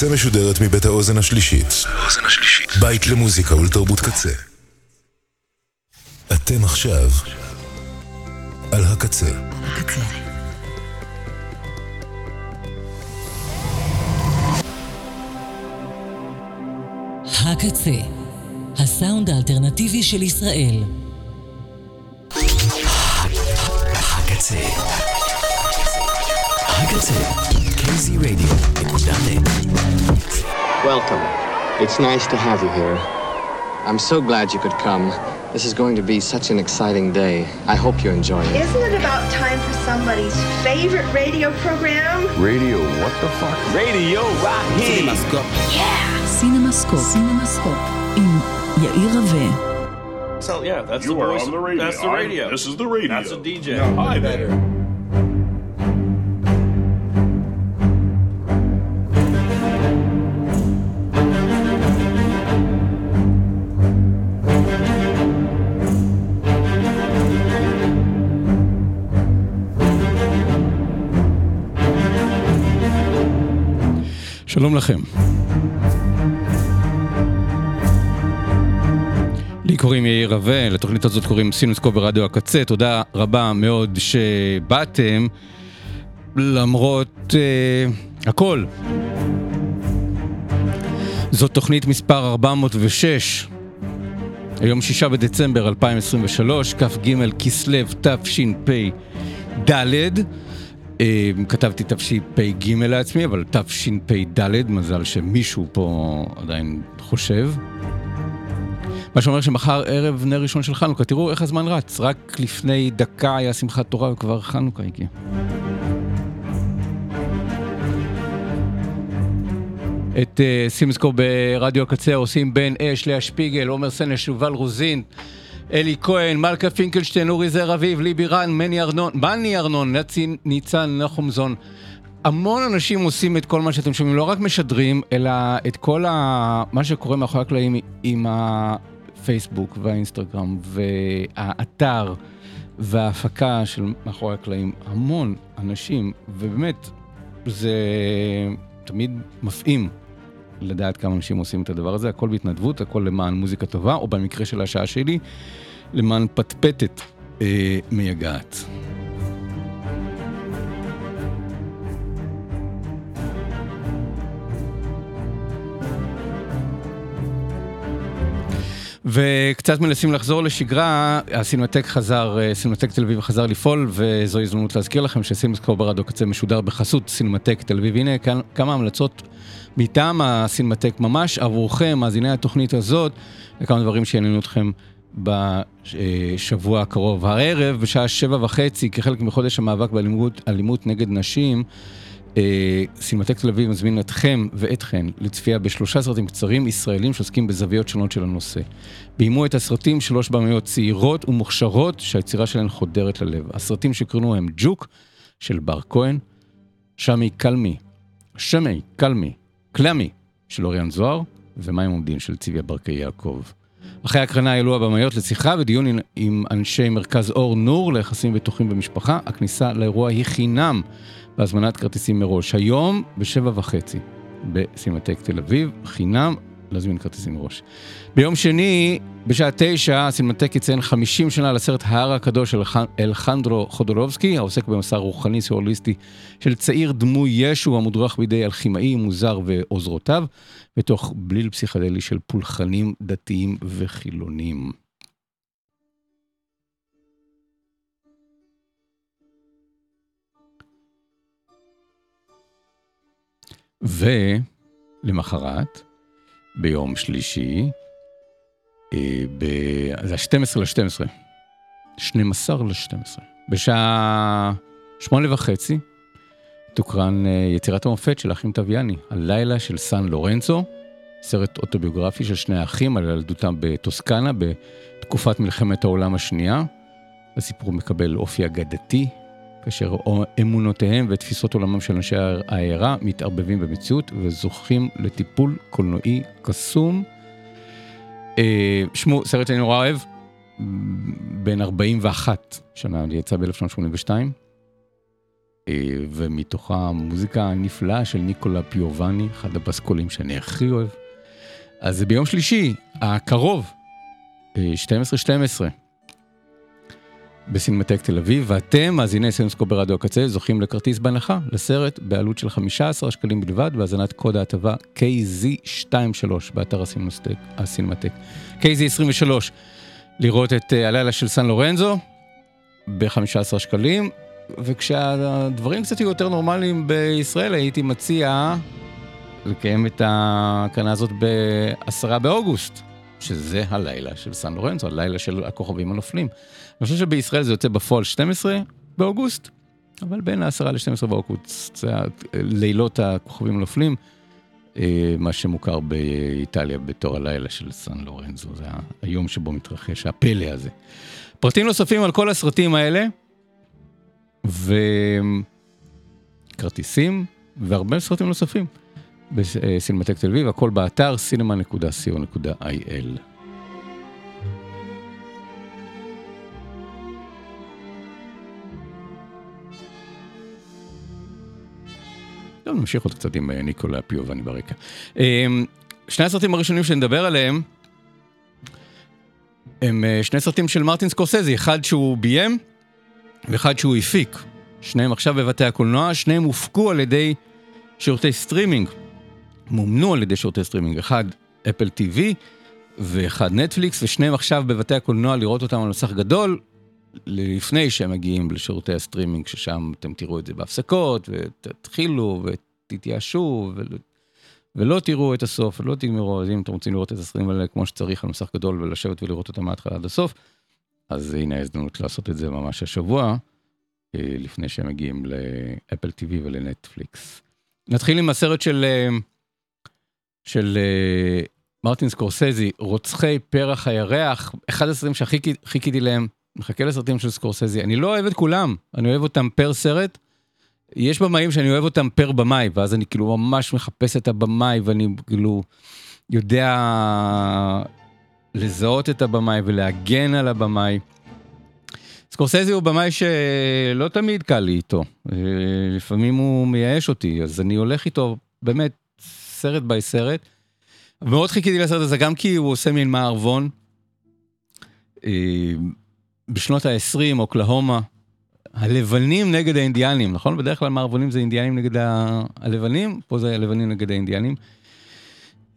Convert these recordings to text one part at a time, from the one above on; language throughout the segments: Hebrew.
הקצה משודרת מבית האוזן השלישית. בית למוזיקה ולתרבות קצה. אתם עכשיו על הקצה. הקצה. הקצה, הסאונד האלטרנטיבי של ישראל. הקצה. הקצה. kzradio.net Welcome. It's nice to have you here. I'm so glad you could come. This is going to be such an exciting day. I hope you enjoy it. Isn't it about time for somebody's favorite radio program? Radio, what the fuck? Radio Raheem. סינמסקופ. סינמסקופ. עם יאיר רווה. So yeah, that's You the are voice. on the radio. That's the I'm- radio. this is the radio. That's a DJ. Hi there. שלום לכם. לי קוראים יאיר רווה, לתוכנית הזאת קוראים סינוסקופ ברדיו הקצה, תודה רבה מאוד שבאתם, למרות אה, הכל. זאת תוכנית מספר 406, היום שישה בדצמבר 2023, כ"ג כסלו תשפ"ד. אה, כתבתי תשפ"ג לעצמי, אבל תשפ"ד, מזל שמישהו פה עדיין חושב. מה שאומר שמחר ערב נר ראשון של חנוכה, תראו איך הזמן רץ, רק לפני דקה היה שמחת תורה וכבר חנוכה הגיע. את סימסקו ברדיו הקצה עושים בן אש, לאה שפיגל, עומר סנש, יובל רוזין, אלי כהן, מלכה פינקלשטיין, אורי זר אביב, ליבי רן, מני ארנון, מני ארנון, נצי ניצן, נחום זון. המון אנשים עושים את כל מה שאתם שומעים, לא רק משדרים, אלא את כל ה... מה שקורה מאחורי הקלעים עם הפייסבוק והאינסטגרם והאתר וההפקה של מאחורי הקלעים. המון אנשים, ובאמת, זה תמיד מפעים לדעת כמה אנשים עושים את הדבר הזה, הכל בהתנדבות, הכל למען מוזיקה טובה, או במקרה של השעה שלי, למען פטפטת אה, מייגעת. וקצת מנסים לחזור לשגרה, הסינמטק חזר, אה, סינמטק תל אביב חזר לפעול, וזו הזדמנות להזכיר לכם שסינמטק ברדיו קצה משודר בחסות סינמטק תל אביב. הנה כאן כמה המלצות מטעם הסינמטק ממש עבורכם, מאזיני התוכנית הזאת, וכמה דברים שיעניינו אתכם בשבוע הקרוב. הערב, בשעה שבע וחצי, כחלק מחודש המאבק באלימות אלימות נגד נשים, אה, סינמטק תל אביב מזמין אתכם ואתכן לצפייה בשלושה סרטים קצרים ישראלים שעוסקים בזוויות שונות של הנושא. ביימו את הסרטים שלוש במאיות צעירות ומוכשרות שהיצירה שלהן חודרת ללב. הסרטים שקרנו הם ג'וק של בר כהן, שמי קלמי, שמי קלמי, קלמי של אוריאן זוהר, ומים עומדים של צביה ברקי יעקב. אחרי ההקרנה העלו הבמאיות לשיחה ודיון עם- אנשי מרכז אור נור ליחסים בטוחים במשפחה. הכניסה לאירוע היא חינם בהזמנת כרטיסים מראש. היום בשבע וחצי בסינמטק תל אביב, חינם להזמין כרטיסים מראש. ביום שני, בשעה תשע, הסינמטק יציין 50 שנה לסרט ההר הקדוש של אלח- אלחנדרו חודולובסקי, העוסק במסע רוחני סוריאליסטי של צעיר דמוי ישו המודרך בידי אלכימאי מוזר ועוזרותיו, בתוך בליל פסיכדלי של פולחנים דתיים וחילונים. ולמחרת, ביום שלישי, אה, ב... זה ה-12 ל-12, 12 ל-12, בשעה שמונה וחצי, תוקרן אה, יצירת המופת של האחים טביאני, הלילה של סן לורנצו, סרט אוטוביוגרפי של שני האחים על ילדותם בטוסקנה בתקופת מלחמת העולם השנייה. הסיפור מקבל אופי אגדתי, כאשר אמונותיהם ותפיסות עולמם של אנשי העיירה מתערבבים במציאות וזוכים לטיפול קולנועי קסום. אה, שמו, סרט שאני נורא אוהב, בן 41 שנה, יצא ב-1982. ומתוכה מוזיקה נפלאה של ניקולה פיובני, אחד הפסקולים שאני הכי אוהב. אז זה ביום שלישי, הקרוב, 12-12, בסינמטק תל אביב, ואתם, מאזיני סנסקו ברדיו הקצה, זוכים לכרטיס בהנחה לסרט בעלות של 15 שקלים בלבד, בהזנת קוד ההטבה KZ23 באתר הסינמטק. KZ23, לראות את הלילה של סן לורנזו ב-15 שקלים, וכשהדברים קצת יהיו יותר נורמליים בישראל, הייתי מציע לקיים את ההקרנה הזאת ב-10 באוגוסט, שזה הלילה של סן לורנזו, הלילה של הכוכבים הנופלים. אני חושב שבישראל זה יוצא בפועל 12 באוגוסט, אבל בין ה-10 ל-12 באוגוסט זה לילות הכוכבים הנופלים, מה שמוכר באיטליה בתור הלילה של סן לורנזו, זה היום שבו מתרחש הפלא הזה. פרטים נוספים על כל הסרטים האלה, וכרטיסים, והרבה סרטים נוספים. בסינמטק תל אביב, הכל באתר cinema.co.il. טוב, נמשיך עוד קצת עם ניקולה פיובני ברקע. שני הסרטים הראשונים שנדבר עליהם, הם שני סרטים של מרטין סקורסזי, אחד שהוא ביים ואחד שהוא הפיק. שניהם עכשיו בבתי הקולנוע, שניהם הופקו על ידי שירותי סטרימינג. מומנו על ידי שירותי סטרימינג, אחד אפל TV ואחד נטפליקס, ושניהם עכשיו בבתי הקולנוע לראות אותם על מסך גדול, לפני שהם מגיעים לשירותי הסטרימינג, ששם אתם תראו את זה בהפסקות, ותתחילו ותתייאשו, ו... ולא תראו את הסוף, ולא תגמרו, אז אם אתם רוצים לראות את הסרטים האלה כמו שצריך על מסך גדול ולשבת ולראות אותם מההתחלה עד הסוף, אז הנה ההזדמנות לעשות את זה ממש השבוע, לפני שהם מגיעים לאפל TV ולנטפליקס. נתחיל עם הסרט של... של uh, מרטין סקורסזי, רוצחי פרח הירח, אחד הסרטים שהכי חיכיתי להם, מחכה לסרטים של סקורסזי. אני לא אוהב את כולם, אני אוהב אותם פר סרט. יש במאים שאני אוהב אותם פר במאי, ואז אני כאילו ממש מחפש את הבמאי, ואני כאילו יודע לזהות את הבמאי ולהגן על הבמאי. סקורסזי הוא במאי שלא תמיד קל לי איתו, לפעמים הוא מייאש אותי, אז אני הולך איתו באמת סרט ביי סרט. מאוד חיכיתי לסרט הזה גם כי הוא עושה מין מערבון. בשנות ה-20, אוקלהומה, הלבנים נגד האינדיאנים, נכון? בדרך כלל מערבונים זה אינדיאנים נגד ה... הלבנים, פה זה הלבנים נגד האינדיאנים.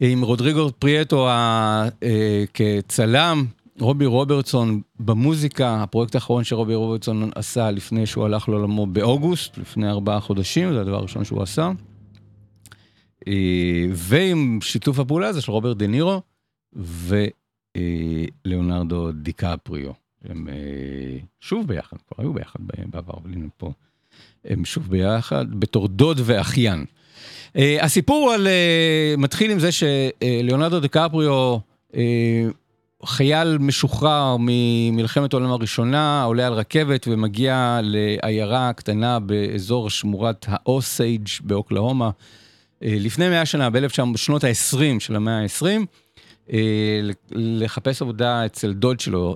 עם רודריגו פריאטו ה... כצלם, רובי רוברטסון במוזיקה, הפרויקט האחרון שרובי רוברטסון עשה לפני שהוא הלך לעולמו באוגוסט, לפני ארבעה חודשים, זה הדבר הראשון שהוא עשה. ועם שיתוף הפעולה הזה של רוברט דה נירו ולאונרדו דיקפריו. הם שוב ביחד, כבר היו ביחד בעבר, אבל הנה פה. הם שוב ביחד בתור דוד ואחיין. הסיפור על, מתחיל עם זה שלאונרדו דיקפריו, חייל משוחרר ממלחמת העולם הראשונה, עולה על רכבת ומגיע לעיירה קטנה באזור שמורת האוסייג' באוקלהומה. לפני 100 שנה, בשנות ה-20 של המאה ה-20, לחפש עבודה אצל דוד שלו.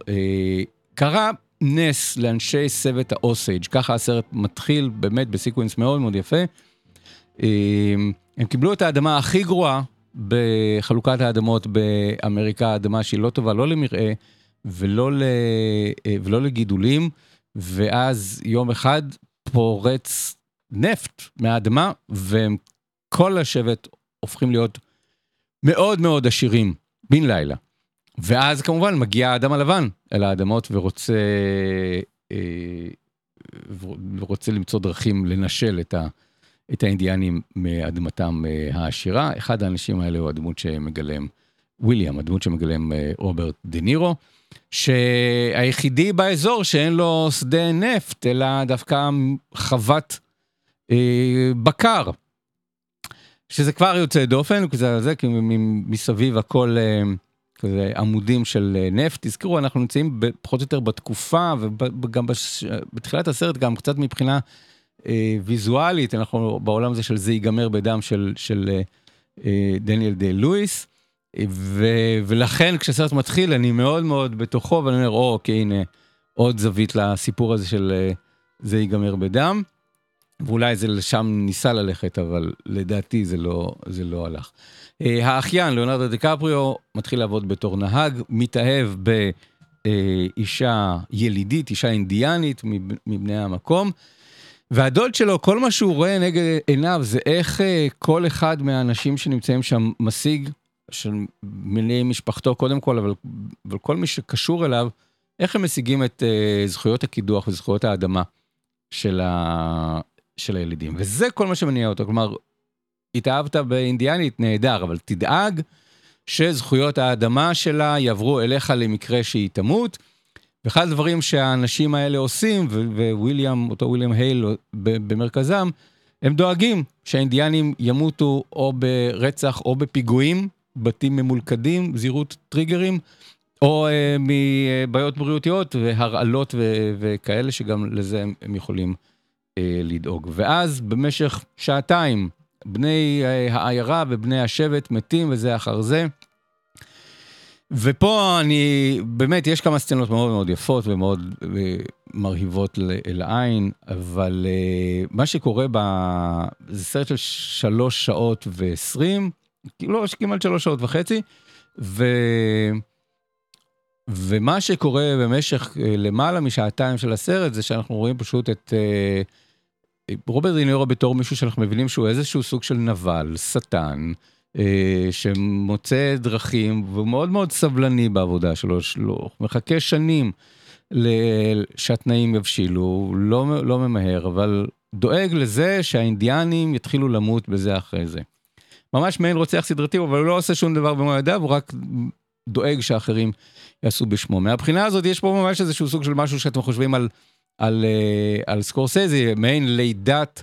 קרה נס לאנשי שבט האוסייג', ככה הסרט מתחיל באמת בסיקוונס מאוד מאוד יפה. הם קיבלו את האדמה הכי גרועה בחלוקת האדמות באמריקה, האדמה שהיא לא טובה, לא למרעה ולא, ל... ולא לגידולים, ואז יום אחד פורץ נפט מהאדמה, והם כל השבט הופכים להיות מאוד מאוד עשירים בן לילה. ואז כמובן מגיע האדם הלבן אל האדמות ורוצה, אה, ורוצה למצוא דרכים לנשל את, ה, את האינדיאנים מאדמתם אה, העשירה. אחד האנשים האלה הוא הדמות שמגלם, וויליאם, הדמות שמגלם אה, רוברט דה נירו, שהיחידי באזור שאין לו שדה נפט, אלא דווקא חוות בקר. שזה כבר יוצא דופן, זה, זה, כי מסביב הכל כזה עמודים של נפט. תזכרו, אנחנו נמצאים פחות או יותר בתקופה, וגם בש, בתחילת הסרט, גם קצת מבחינה אה, ויזואלית, אנחנו בעולם הזה של זה ייגמר בדם של, של אה, דניאל דה לואיס. ו, ולכן כשהסרט מתחיל אני מאוד מאוד בתוכו ואני אומר או, אוקיי הנה עוד זווית לסיפור הזה של זה ייגמר בדם. ואולי זה לשם ניסה ללכת, אבל לדעתי זה לא, זה לא הלך. אה, האחיין, ליאונרדו דיקפריו, מתחיל לעבוד בתור נהג, מתאהב באישה ילידית, אישה אינדיאנית מבני המקום. והדוד שלו, כל מה שהוא רואה נגד עיניו זה איך אה, כל אחד מהאנשים שנמצאים שם משיג, של מיני משפחתו קודם כל, אבל, אבל כל מי שקשור אליו, איך הם משיגים את uh, זכויות הקידוח וזכויות האדמה של, ה, של הילידים. וזה כל מה שמניע אותו, כלומר, התאהבת באינדיאנית, נהדר, אבל תדאג שזכויות האדמה שלה יעברו אליך למקרה שהיא תמות. ואחד הדברים שהאנשים האלה עושים, וויליאם, אותו וויליאם הייל במרכזם, הם דואגים שהאינדיאנים ימותו או ברצח או בפיגועים, בתים ממולכדים, זהירות טריגרים, או אה, מבעיות בריאותיות והרעלות וכאלה שגם לזה הם, הם יכולים אה, לדאוג. ואז במשך שעתיים בני אה, העיירה ובני השבט מתים וזה אחר זה. ופה אני, באמת, יש כמה סצנות מאוד מאוד יפות ומאוד אה, מרהיבות לעין, אבל אה, מה שקורה ב... זה סרט של שלוש שעות ועשרים, לא, כמעט שלוש שעות וחצי, ו... ומה שקורה במשך אה, למעלה משעתיים של הסרט זה שאנחנו רואים פשוט את רוברט דינירו בתור מישהו שאנחנו מבינים שהוא איזשהו סוג של נבל, שטן. אה, שמוצא דרכים והוא מאוד מאוד סבלני בעבודה שלו, שלו מחכה שנים שהתנאים יבשילו, לא, לא ממהר, אבל דואג לזה שהאינדיאנים יתחילו למות בזה אחרי זה. ממש מעין רוצח סדרתי, אבל הוא לא עושה שום דבר במו ידיו, הוא רק דואג שאחרים יעשו בשמו. מהבחינה הזאת יש פה ממש איזשהו סוג של משהו שאתם חושבים על, על, אה, על סקורסזי, מעין לידת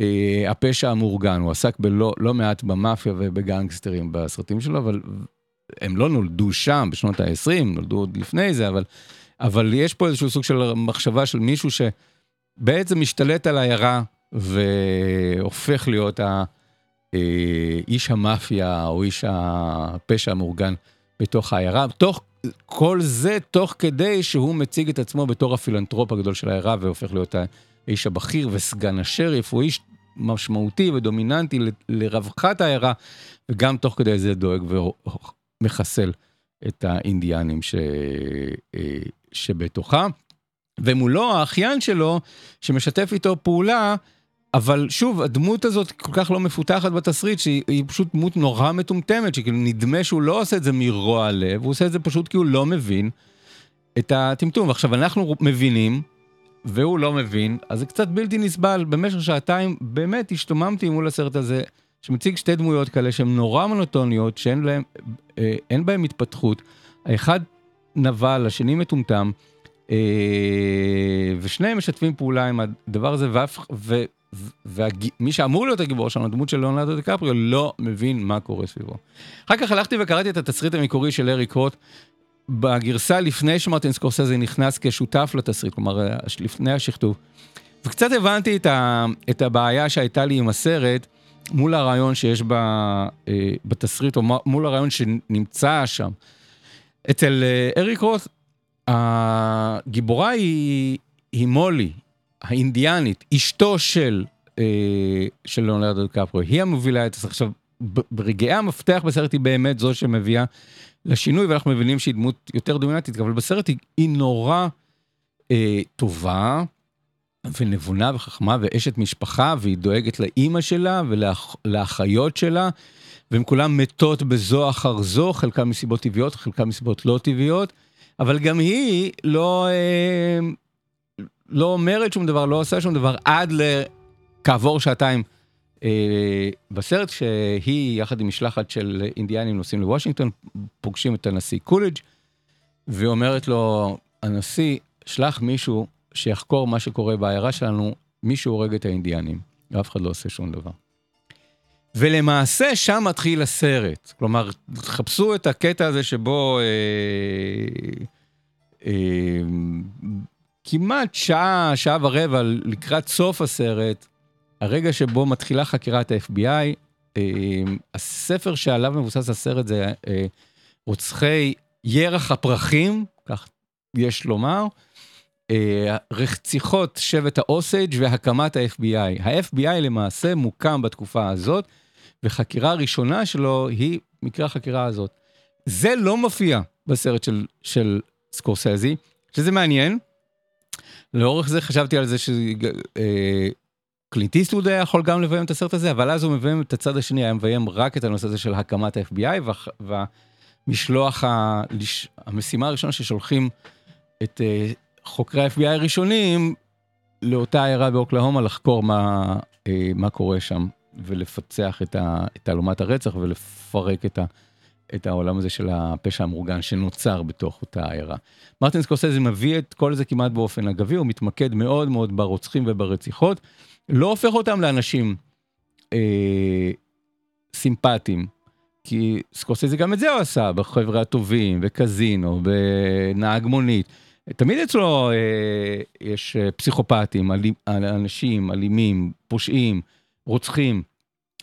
אה, הפשע המאורגן, הוא עסק בלא לא מעט במאפיה ובגנגסטרים בסרטים שלו, אבל הם לא נולדו שם בשנות ה-20, נולדו עוד לפני זה, אבל, אבל יש פה איזשהו סוג של מחשבה של מישהו שבעצם משתלט על העיירה והופך להיות ה... אה, איש המאפיה או איש הפשע המאורגן בתוך העיירה, תוך כל זה תוך כדי שהוא מציג את עצמו בתור הפילנטרופ הגדול של העיירה והופך להיות האיש הבכיר וסגן השריף, הוא איש משמעותי ודומיננטי לרווחת העיירה, וגם תוך כדי זה דואג ומחסל את האינדיאנים ש... אה, שבתוכה. ומולו האחיין שלו, שמשתף איתו פעולה, אבל שוב, הדמות הזאת כל כך לא מפותחת בתסריט, שהיא פשוט דמות נורא מטומטמת, שכאילו נדמה שהוא לא עושה את זה מרוע לב, הוא עושה את זה פשוט כי הוא לא מבין את הטמטום. עכשיו, אנחנו מבינים והוא לא מבין, אז זה קצת בלתי נסבל. במשך שעתיים באמת השתוממתי מול הסרט הזה, שמציג שתי דמויות כאלה שהן נורא מונוטוניות, שאין להם, אה, בהם התפתחות. האחד נבל, השני מטומטם, ושניהם משתפים פעולה עם הדבר הזה, ואף, ו, ומי שאמור להיות הגיבור שלנו, הדמות של ליאונרדו דקפריו, לא מבין מה קורה סביבו. אחר כך הלכתי וקראתי את התסריט המקורי של אריק רוט, בגרסה לפני שמרטין סקורסזה נכנס כשותף לתסריט, כלומר לפני השכתוב. וקצת הבנתי את, ה, את הבעיה שהייתה לי עם הסרט מול הרעיון שיש ב, אה, בתסריט, או מול הרעיון שנמצא שם. אצל אה, אריק רוס, הגיבורה היא, היא מולי, האינדיאנית, אשתו של, אה, של ליאונרדו קפרו, היא המובילה את הסרט. עכשיו, ברגעי המפתח בסרט היא באמת זו שמביאה לשינוי, ואנחנו מבינים שהיא דמות יותר דומיננטית, אבל בסרט היא, היא נורא אה, טובה ונבונה וחכמה ואשת משפחה, והיא דואגת לאימא שלה ולאחיות שלה, והן כולן מתות בזו אחר זו, חלקן מסיבות טבעיות, חלקן מסיבות לא טבעיות, אבל גם היא לא, אה, לא אומרת שום דבר, לא עושה שום דבר, עד לכעבור שעתיים. אה, בסרט שהיא יחד עם משלחת של אינדיאנים נוסעים לוושינגטון, פוגשים את הנשיא קולג' ואומרת לו, הנשיא, שלח מישהו שיחקור מה שקורה בעיירה שלנו, מישהו הורג את האינדיאנים, ואף אחד לא עושה שום דבר. ולמעשה שם מתחיל הסרט. כלומר, חפשו את הקטע הזה שבו אה, אה, כמעט שעה, שעה ורבע לקראת סוף הסרט, הרגע שבו מתחילה חקירת ה-FBI, אה, הספר שעליו מבוסס הסרט זה אה, רוצחי ירח הפרחים, כך יש לומר, אה, רציחות שבט האוסייג' והקמת ה-FBI. ה-FBI למעשה מוקם בתקופה הזאת, וחקירה ראשונה שלו היא מקרה החקירה הזאת. זה לא מופיע בסרט של, של סקורסזי, שזה מעניין. לאורך זה חשבתי על זה שקלינט איסטווד היה יכול גם לביים את הסרט הזה, אבל אז הוא מביים את הצד השני, היה מביים רק את הנושא הזה של הקמת ה-FBI, וה, והמשלוח, ה, המשימה הראשונה ששולחים את uh, חוקרי ה-FBI הראשונים לאותה עיירה באוקלהומה לחקור מה, uh, מה קורה שם, ולפצח את, ה, את תעלומת הרצח ולפרק את ה... את העולם הזה של הפשע המאורגן שנוצר בתוך אותה עיירה. מרטין סקורסזי מביא את כל זה כמעט באופן אגבי, הוא מתמקד מאוד מאוד ברוצחים וברציחות, לא הופך אותם לאנשים אה, סימפטיים, כי סקורסזי גם את זה הוא עשה, בחבר'ה הטובים, בקזינו, בנהג מונית. תמיד אצלו אה, יש אה, פסיכופטים, אלים, אנשים אלימים, פושעים, רוצחים.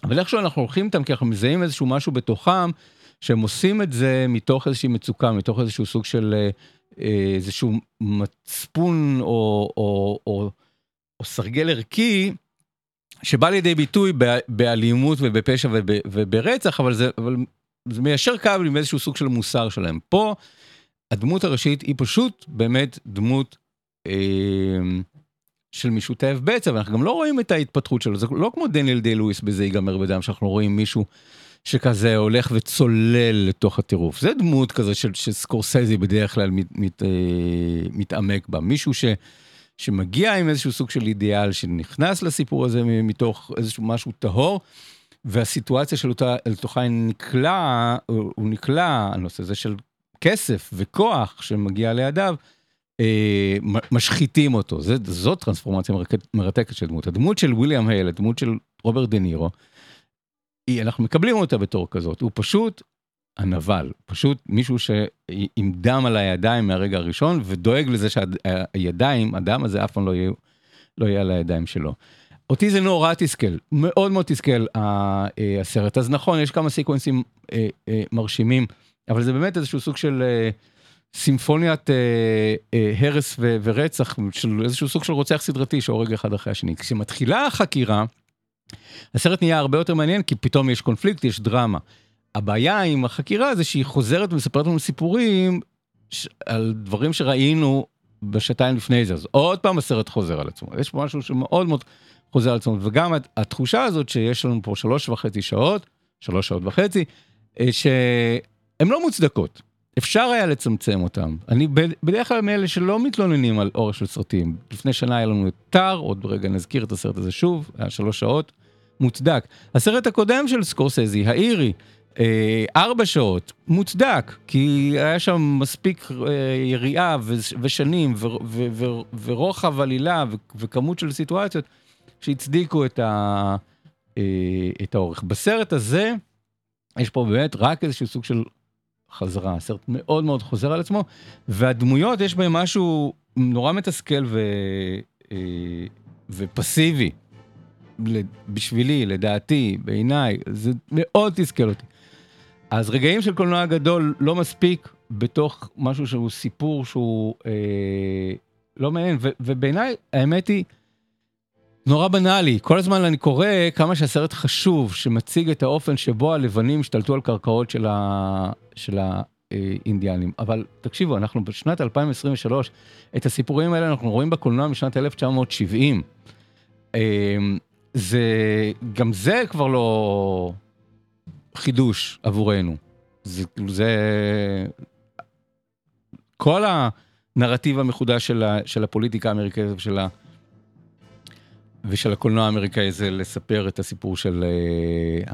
אבל איכשהו אנחנו הולכים איתם כי אנחנו מזהים איזשהו משהו בתוכם שהם עושים את זה מתוך איזושהי מצוקה, מתוך איזשהו סוג של אה, אה, איזשהו מצפון או, או, או, או סרגל ערכי, שבא לידי ביטוי באלימות ובפשע וב, וברצח, אבל זה, אבל זה מיישר קו עם איזשהו סוג של מוסר שלהם. פה הדמות הראשית היא פשוט באמת דמות אה, של משותף בעצם, אנחנו גם לא רואים את ההתפתחות שלו, זה לא כמו דניאל די לואיס בזה ייגמר בדם, שאנחנו רואים מישהו שכזה הולך וצולל לתוך הטירוף. זה דמות כזה של, שסקורסזי בדרך כלל מת, מת, אה, מתעמק בה. מישהו ש, שמגיע עם איזשהו סוג של אידיאל, שנכנס לסיפור הזה מתוך איזשהו משהו טהור, והסיטואציה שלו לתוכה נקלע, הוא נקלע, הנושא הזה של כסף וכוח שמגיע לידיו, משחיתים אותו. זה, זאת טרנספורמציה מרתקת של דמות. הדמות של וויליאם הייל, הדמות של רוברט דה נירו, היא, אנחנו מקבלים אותה בתור כזאת, הוא פשוט הנבל, פשוט מישהו שעם דם על הידיים מהרגע הראשון ודואג לזה שהידיים, הדם הזה אף פעם לא יהיה, לא יהיה על הידיים שלו. אותי זה נורא תסכל, מאוד מאוד תסכל אה, הסרט. אז נכון, יש כמה סיקוונסים אה, אה, מרשימים, אבל זה באמת איזשהו סוג של סימפוניית הרס ורצח, של איזשהו סוג של רוצח סדרתי שהורג אחד אחרי השני. כשמתחילה החקירה, הסרט נהיה הרבה יותר מעניין כי פתאום יש קונפליקט, יש דרמה. הבעיה עם החקירה זה שהיא חוזרת ומספרת לנו סיפורים על דברים שראינו בשעתיים לפני זה, אז עוד פעם הסרט חוזר על עצמו. יש פה משהו שמאוד מאוד חוזר על עצמו, וגם התחושה הזאת שיש לנו פה שלוש וחצי שעות, שלוש שעות וחצי, אה, שהן לא מוצדקות. אפשר היה לצמצם אותם. אני בדרך כלל מאלה שלא מתלוננים על אורך של סרטים. לפני שנה היה לנו את טאר, עוד רגע נזכיר את הסרט הזה שוב, היה שלוש שעות, מוצדק. הסרט הקודם של סקורסזי, האירי, אה, ארבע שעות, מוצדק, כי היה שם מספיק אה, יריעה ושנים ורוחב עלילה וכמות של סיטואציות שהצדיקו את, ה- אה, את האורך. בסרט הזה, יש פה באמת רק איזשהו סוג של חזרה, הסרט מאוד מאוד חוזר על עצמו, והדמויות יש בהם משהו נורא מתסכל ו... אה, ופסיבי. בשבילי, לדעתי, בעיניי, זה מאוד תסכל אותי. אז רגעים של קולנוע גדול לא מספיק בתוך משהו שהוא סיפור שהוא אה, לא מעניין, ובעיניי, האמת היא, נורא בנאלי. כל הזמן אני קורא כמה שהסרט חשוב, שמציג את האופן שבו הלבנים השתלטו על קרקעות של, ה... של האינדיאנים. אבל תקשיבו, אנחנו בשנת 2023, את הסיפורים האלה אנחנו רואים בקולנוע משנת 1970. אמ, זה, גם זה כבר לא חידוש עבורנו. זה, זה כל הנרטיב המחודש של, ה, של הפוליטיקה האמריקאית ושל, ה, ושל הקולנוע האמריקאי זה לספר את הסיפור של uh,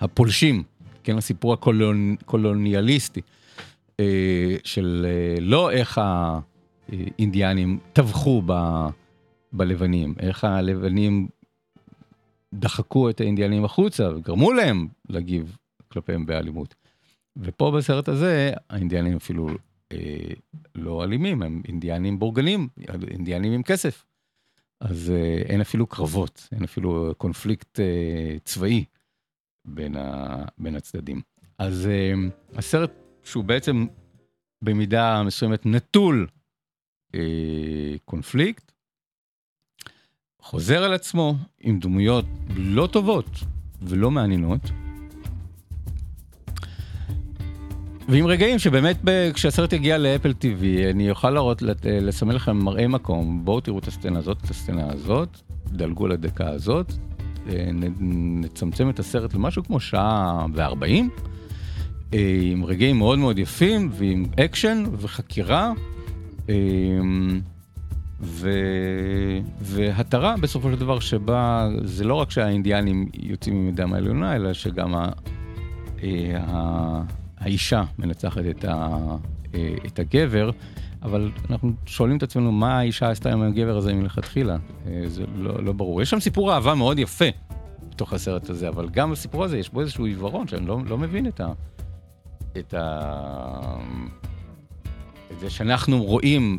הפולשים, כן, הסיפור הקולוניאליסטי, uh, של uh, לא איך האינדיאנים טבחו ב, בלבנים, איך הלבנים דחקו את האינדיאנים החוצה וגרמו להם להגיב כלפיהם באלימות. ופה בסרט הזה האינדיאנים אפילו אה, לא אלימים, הם אינדיאנים בורגנים, אינדיאנים עם כסף. אז אה, אין אפילו קרבות, אין אפילו קונפליקט אה, צבאי בין, ה, בין הצדדים. אז אה, הסרט שהוא בעצם במידה מסוימת נטול אה, קונפליקט, חוזר על עצמו עם דמויות לא טובות ולא מעניינות. ועם רגעים שבאמת ב- כשהסרט יגיע לאפל TV אני אוכל להראות, לת- לסמן לכם מראה מקום, בואו תראו את הסצנה הזאת, את הסצנה הזאת, דלגו לדקה הזאת, אה, נ- נצמצם את הסרט למשהו כמו שעה וארבעים, אה, עם רגעים מאוד מאוד יפים ועם אקשן וחקירה. אה, ו... והתרה בסופו של דבר שבה זה לא רק שהאינדיאנים יוצאים עם ידם העליונה, אלא שגם ה... האישה מנצחת את, ה... אה, את הגבר, אבל אנחנו שואלים את עצמנו מה האישה עשתה עם הגבר הזה מלכתחילה, אה, זה לא, לא ברור. יש שם סיפור אהבה מאוד יפה בתוך הסרט הזה, אבל גם בסיפור הזה יש בו איזשהו עיוורון שאני לא, לא מבין את ה... את ה... את זה שאנחנו רואים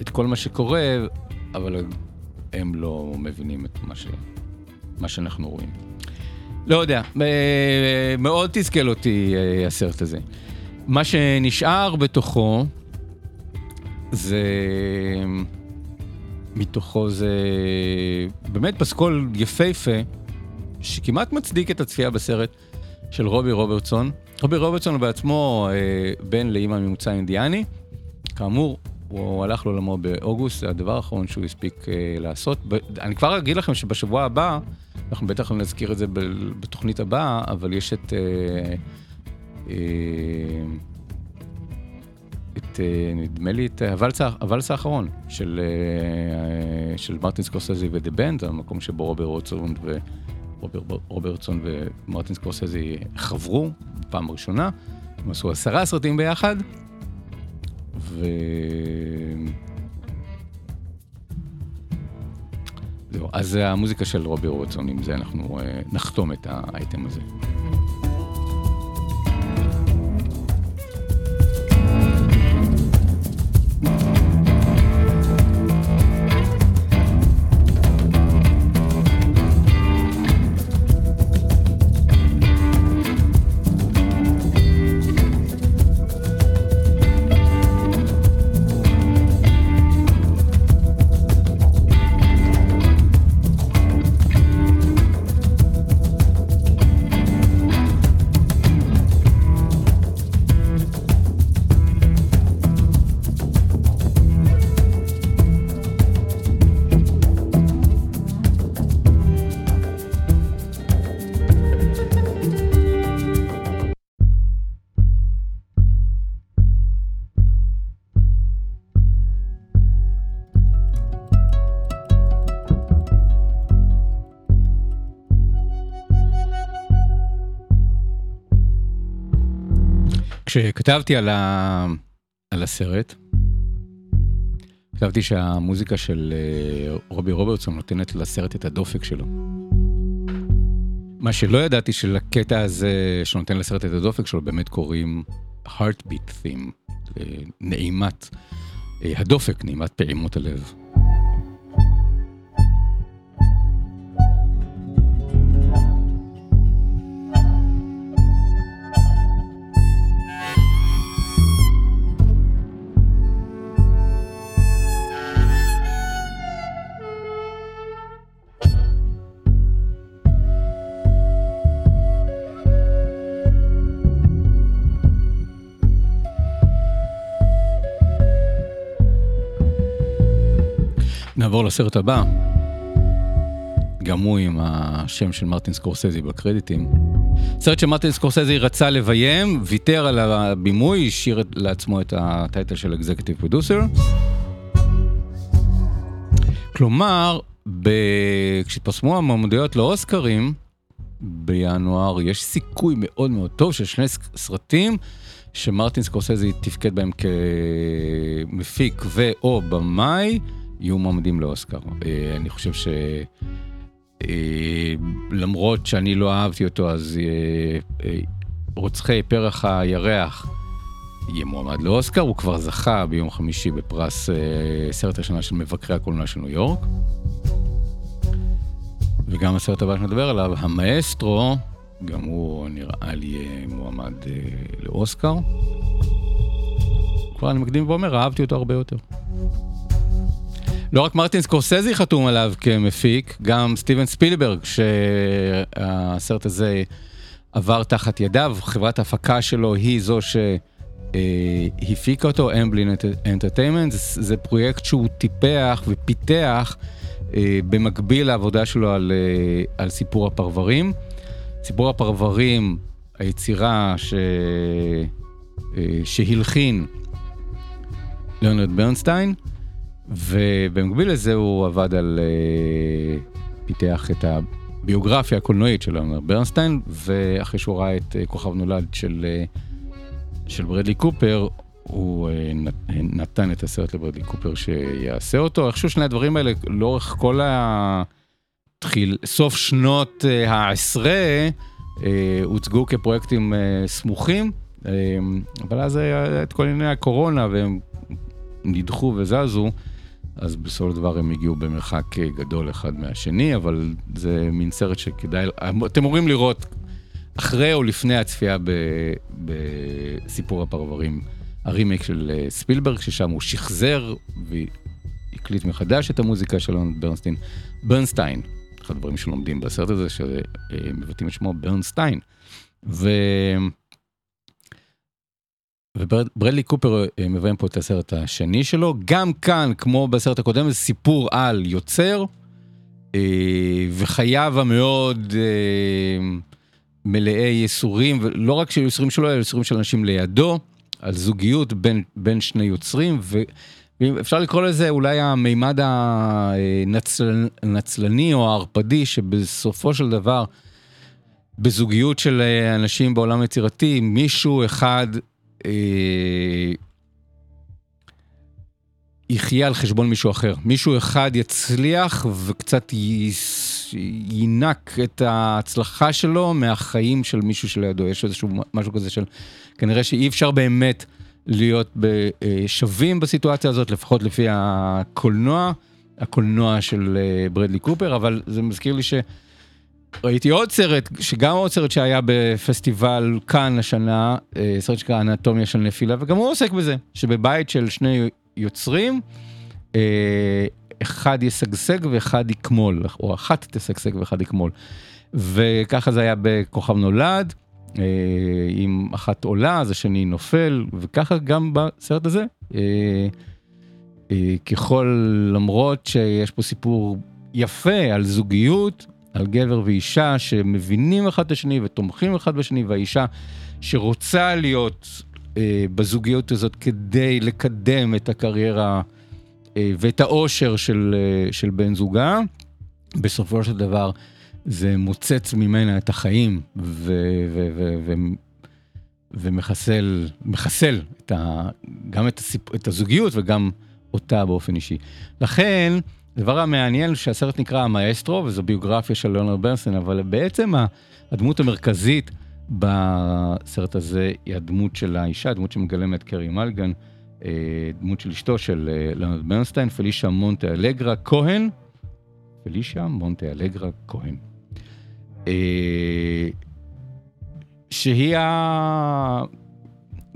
את כל מה שקורה, אבל הם לא מבינים את מה, ש... מה שאנחנו רואים. לא יודע, אה, מאוד תסכל אותי אה, הסרט הזה. מה שנשאר בתוכו זה... מתוכו זה באמת פסקול יפהפה, שכמעט מצדיק את הצפייה בסרט של רובי רוברטסון. רובי רוברטסון הוא בעצמו אה, בן לאימא ממוצא אינדיאני. כאמור, הוא הלך לעולמו באוגוסט, זה הדבר האחרון שהוא הספיק לעשות. אני כבר אגיד לכם שבשבוע הבא, אנחנו בטח נזכיר את זה בתוכנית הבאה, אבל יש את... אה, אה, את, אה, נדמה לי, את הוואלס האחרון של, של מרטין סקורסזי ודה בנד, המקום שבו רובר רוטסון ו... רובר- רוברטסון ומרטין סקורסזי חברו בפעם הראשונה, הם עשו עשרה סרטים ביחד, ו... זהו, אז זה המוזיקה של רובי רוברטסון, עם זה אנחנו אה, נחתום את האייטם הזה. כשכתבתי על, ה... על הסרט, כתבתי שהמוזיקה של אה, רובי רוברטסון נותנת לסרט את הדופק שלו. מה שלא ידעתי שלקטע הזה שנותן לסרט את הדופק שלו באמת קוראים heartbeat theme, אה, נעימת אה, הדופק, נעימת פעימות הלב. נעבור לסרט הבא, גם הוא עם השם של מרטין סקורסזי בקרדיטים. סרט שמרטין סקורסזי רצה לביים, ויתר על הבימוי, השאיר לעצמו את הטייטל של אקזקטיב פרודוסר. כלומר, ב... כשהתפרסמו המועמדויות לאוסקרים בינואר, יש סיכוי מאוד מאוד טוב של שני סרטים שמרטין סקורסזי תפקד בהם כמפיק ו/או במאי. יהיו מועמדים לאוסקר. אה, אני חושב ש... אה, למרות שאני לא אהבתי אותו, אז אה, רוצחי פרח הירח יהיה מועמד לאוסקר, הוא כבר זכה ביום חמישי בפרס סרט השנה של מבקרי הקולנוע של ניו יורק. וגם הסרט הבא שנדבר עליו, המאסטרו, גם הוא נראה לי מועמד לאוסקר. כבר אני מקדים ואומר, אהבתי אותו הרבה יותר. לא רק מרטין סקורסזי חתום עליו כמפיק, גם סטיבן ספילברג, שהסרט הזה עבר תחת ידיו, חברת ההפקה שלו היא זו שהפיקה אותו, אמבלין אנטרטיימנט, זה פרויקט שהוא טיפח ופיתח אה, במקביל לעבודה שלו על, אה, על סיפור הפרברים. סיפור הפרברים, היצירה ש... אה, שהלחין ליאונרד ברנסטיין, ובמקביל לזה הוא עבד על, פיתח את הביוגרפיה הקולנועית של ליאונרד ברנסטיין, ואחרי שהוא ראה את כוכב נולד של, של ברדלי קופר, הוא אה, נתן את הסרט לברדלי קופר שיעשה אותו. איכשהו שני הדברים האלה לאורך כל התחיל, סוף שנות אה, העשרה אה, הוצגו כפרויקטים סמוכים, אבל אז היה את כל ענייני הקורונה והם נדחו וזזו. אז בסופו של דבר הם הגיעו במרחק גדול אחד מהשני, אבל זה מין סרט שכדאי, אתם אמורים לראות אחרי או לפני הצפייה בסיפור הפרברים. הרימייק של אה, ספילברג, ששם הוא שחזר והקליט מחדש את המוזיקה של לונד ברנסטיין. ברנסטיין, אחד הדברים שלומדים בסרט הזה, שמבטאים את שמו ברנסטיין. ו... וברדלי קופר אה, מביים פה את הסרט השני שלו. גם כאן, כמו בסרט הקודם, זה סיפור על יוצר, אה, וחייו המאוד מלאי ייסורים, ולא רק של ייסורים שלו, אלא ייסורים של אנשים לידו. על זוגיות בין, בין שני יוצרים, ואפשר לקרוא לזה אולי המימד הנצלני או הערפדי, שבסופו של דבר, בזוגיות של אנשים בעולם יצירתי, מישהו אחד אה, יחיה על חשבון מישהו אחר. מישהו אחד יצליח וקצת ינק את ההצלחה שלו מהחיים של מישהו שלידו. יש איזשהו משהו כזה של, כנראה שאי אפשר באמת להיות שווים בסיטואציה הזאת, לפחות לפי הקולנוע, הקולנוע של אה, ברדלי קופר, אבל זה מזכיר לי ש... ראיתי עוד סרט, שגם עוד סרט שהיה בפסטיבל כאן השנה, אה, סרט שנקרא אנטומיה של נפילה, וגם הוא עוסק בזה, שבבית של שני יוצרים, אה, אחד ישגשג ואחד יקמול, או אחת תשגשג ואחד יקמול. וככה זה היה בכוכב נולד, אה, אם אחת עולה אז השני נופל, וככה גם בסרט הזה. אה, ככל, למרות שיש פה סיפור יפה על זוגיות, על גבר ואישה שמבינים אחד את השני ותומכים אחד בשני, והאישה שרוצה להיות אה, בזוגיות הזאת כדי לקדם את הקריירה אה, ואת האושר של, אה, של בן זוגה. בסופו של דבר זה מוצץ ממנה את החיים ו, ו, ו, ו, ומחסל מחסל את ה, גם את, הסיפ, את הזוגיות וגם אותה באופן אישי. לכן, הדבר המעניין שהסרט נקרא המאסטרו, וזו ביוגרפיה של ליאונר ברנסון, אבל בעצם הדמות המרכזית בסרט הזה היא הדמות של האישה, הדמות שמגלמת קרי מלגן, אה, דמות של אשתו של אה, ליאונרד ברנסטיין, פלישה מונטה אלגרה כהן, פלישה מונטה אלגרה כהן. אה, שהיא ה...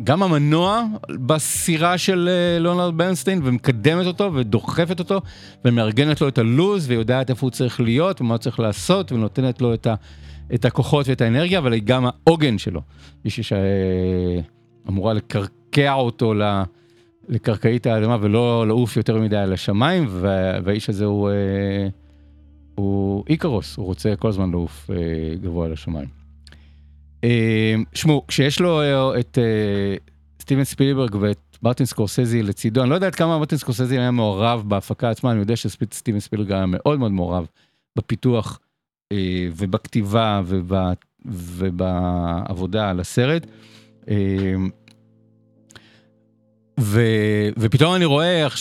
גם המנוע בסירה של ליאונרד ברנסטיין ומקדמת אותו ודוחפת אותו ומארגנת לו את הלוז ויודעת איפה הוא צריך להיות ומה הוא צריך לעשות ונותנת לו את ה... את הכוחות ואת האנרגיה, אבל היא גם העוגן שלו. מישהי שאמורה לקרקע אותו לקרקעית האדמה ולא לעוף יותר מדי על השמיים, והאיש הזה הוא, אה, הוא איקרוס, הוא רוצה כל הזמן לעוף אה, גבוה על השמיים. אה, שמעו, כשיש לו את סטיבן ספילברג ואת מרטין סקורסזי לצידו, אני לא יודע עד כמה מרטין סקורסזי היה מעורב בהפקה עצמה, אני יודע שסטיבן ספילברג היה מאוד מאוד מעורב בפיתוח אה, ובכתיבה ובעבודה על הסרט. אה, ו, ופתאום אני רואה איך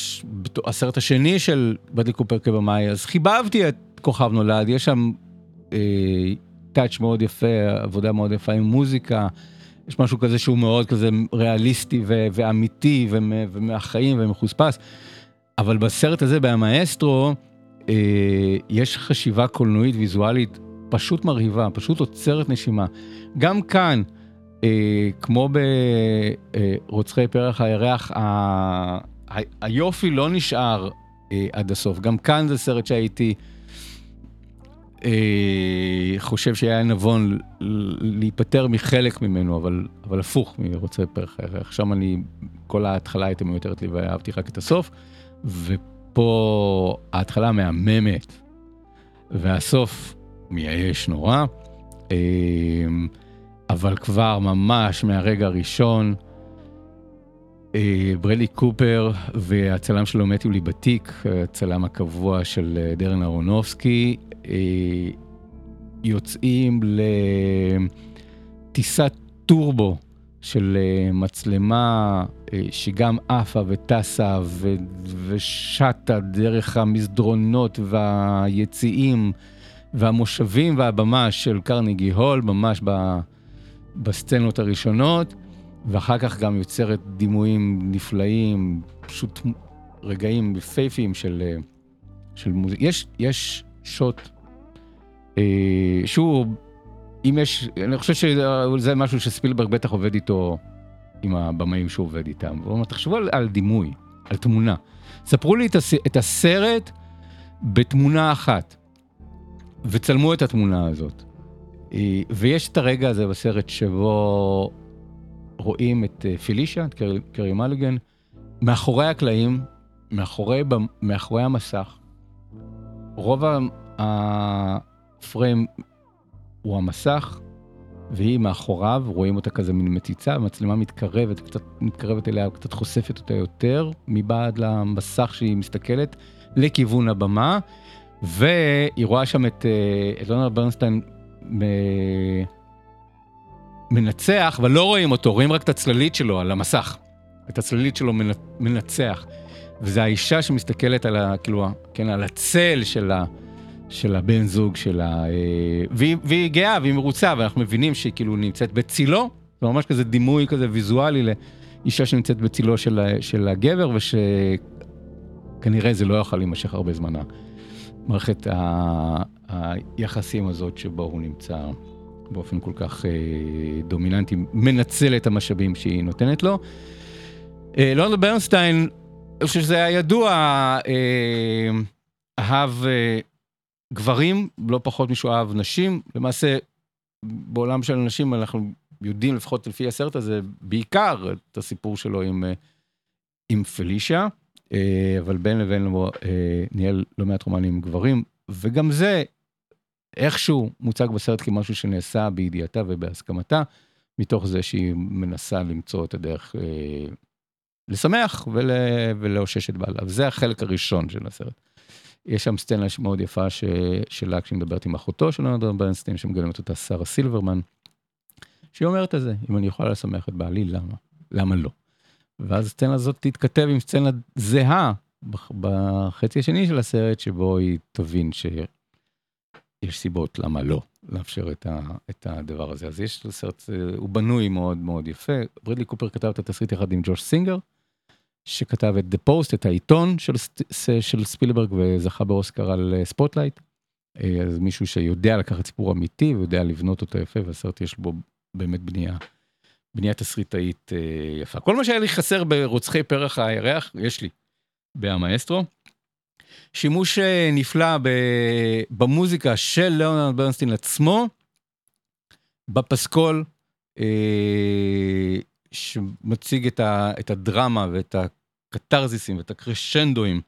הסרט השני של בדי קופר כבמאי, אז חיבבתי את כוכב נולד, יש שם אה, טאץ' מאוד יפה, עבודה מאוד יפה עם מוזיקה, יש משהו כזה שהוא מאוד כזה ריאליסטי ו, ואמיתי ומהחיים ומחוספס, אבל בסרט הזה, במאסטרו, אה, יש חשיבה קולנועית ויזואלית פשוט מרהיבה, פשוט עוצרת נשימה. גם כאן, אה, כמו ברוצחי פרח הירח, ה... היופי לא נשאר אה, עד הסוף. גם כאן זה סרט שהייתי אה, חושב שהיה נבון להיפטר מחלק ממנו, אבל, אבל הפוך מרוצה פרח הירח. שם אני, כל ההתחלה הייתה מיותרת לי ואהבתי רק את הסוף, ופה ההתחלה מהממת, והסוף מייאש נורא. אה, אבל כבר ממש מהרגע הראשון, אה, ברלי קופר והצלם שלו מתיו ליבטיק, הצלם הקבוע של אה, דרן אהרונובסקי, אה, יוצאים לטיסת טורבו של אה, מצלמה אה, שגם עפה וטסה ו- ושטה דרך המסדרונות והיציעים והמושבים והבמה של קרניגי הול, ממש ב... בסצנות הראשונות, ואחר כך גם יוצרת דימויים נפלאים, פשוט רגעים יפהפיים של, אה, של מוזיקה. יש, יש שוט אה, שהוא, אם יש, אני חושב שזה משהו שספילברג בטח עובד איתו, עם הבמאים שהוא עובד איתם. הוא אומר, תחשבו על, על דימוי, על תמונה. ספרו לי את, הס, את הסרט בתמונה אחת, וצלמו את התמונה הזאת. אה, ויש את הרגע הזה בסרט שבו רואים את אה, פילישה, את קרי, קרי מליגן, מאחורי הקלעים, מאחורי, מאחורי המסך. רוב הפריים הוא המסך, והיא מאחוריו, רואים אותה כזה מין מציצה, המצלמה מתקרבת, קצת מתקרבת אליה, קצת חושפת אותה יותר, מבעד למסך שהיא מסתכלת, לכיוון הבמה, והיא רואה שם את, אה, את לונרד ברנסטיין מנצח, אבל לא רואים אותו, רואים רק את הצללית שלו על המסך. את הצללית שלו מנצח. וזו האישה שמסתכלת על, ה, כאילו, כן, על הצל של, ה, של הבן זוג שלה, אה, והיא, והיא גאה והיא מרוצה, ואנחנו מבינים שהיא כאילו נמצאת בצילו, זה ממש כזה דימוי כזה ויזואלי לאישה שנמצאת בצילו של, של הגבר, ושכנראה זה לא יכול להימשך הרבה זמן. מערכת ה... היחסים הזאת שבו הוא נמצא באופן כל כך אה, דומיננטי, מנצל את המשאבים שהיא נותנת לו. אה, לונדון ברנסטיין, אני חושב שזה היה ידוע, אה, אהב אה, גברים, לא פחות משהו אהב נשים. למעשה, בעולם של נשים אנחנו יודעים, לפחות לפי הסרט הזה, בעיקר את הסיפור שלו עם, אה, עם פלישה. אה, אבל בין לבין אה, ניהל לא מעט רומנים עם גברים, וגם זה איכשהו מוצג בסרט כמשהו שנעשה בידיעתה ובהסכמתה, מתוך זה שהיא מנסה למצוא את הדרך אה, לשמח ול, ולאושש את בעלה. וזה החלק הראשון של הסרט. יש שם סצנה מאוד יפה ש, שלה כשהיא מדברת עם אחותו של לונדון ברנסטין, שמגלמת אותה שרה סילברמן, שהיא אומרת את זה, אם אני יכולה לשמח את בעלי, למה? למה לא? ואז הסצנה הזאת תתכתב עם סצנה זהה בחצי השני של הסרט, שבו היא תבין שיש סיבות למה לא לאפשר את, ה, את הדבר הזה. אז יש לסרט, הוא בנוי מאוד מאוד יפה. ברדלי קופר כתב את התסריט יחד עם ג'וש סינגר, שכתב את The Post, את העיתון של, של ספילברג, וזכה באוסקר על ספוטלייט. אז מישהו שיודע לקחת סיפור אמיתי ויודע לבנות אותו יפה, והסרט יש בו באמת בנייה בנייה תסריטאית אה, יפה. כל מה שהיה לי חסר ברוצחי פרח הירח, יש לי בהמאסטרו. שימוש אה, נפלא במוזיקה של ליאונרד ברנסטין עצמו, בפסקול אה, שמציג את, ה, את הדרמה ואת הקתרזיסים ואת הקרשנדואים.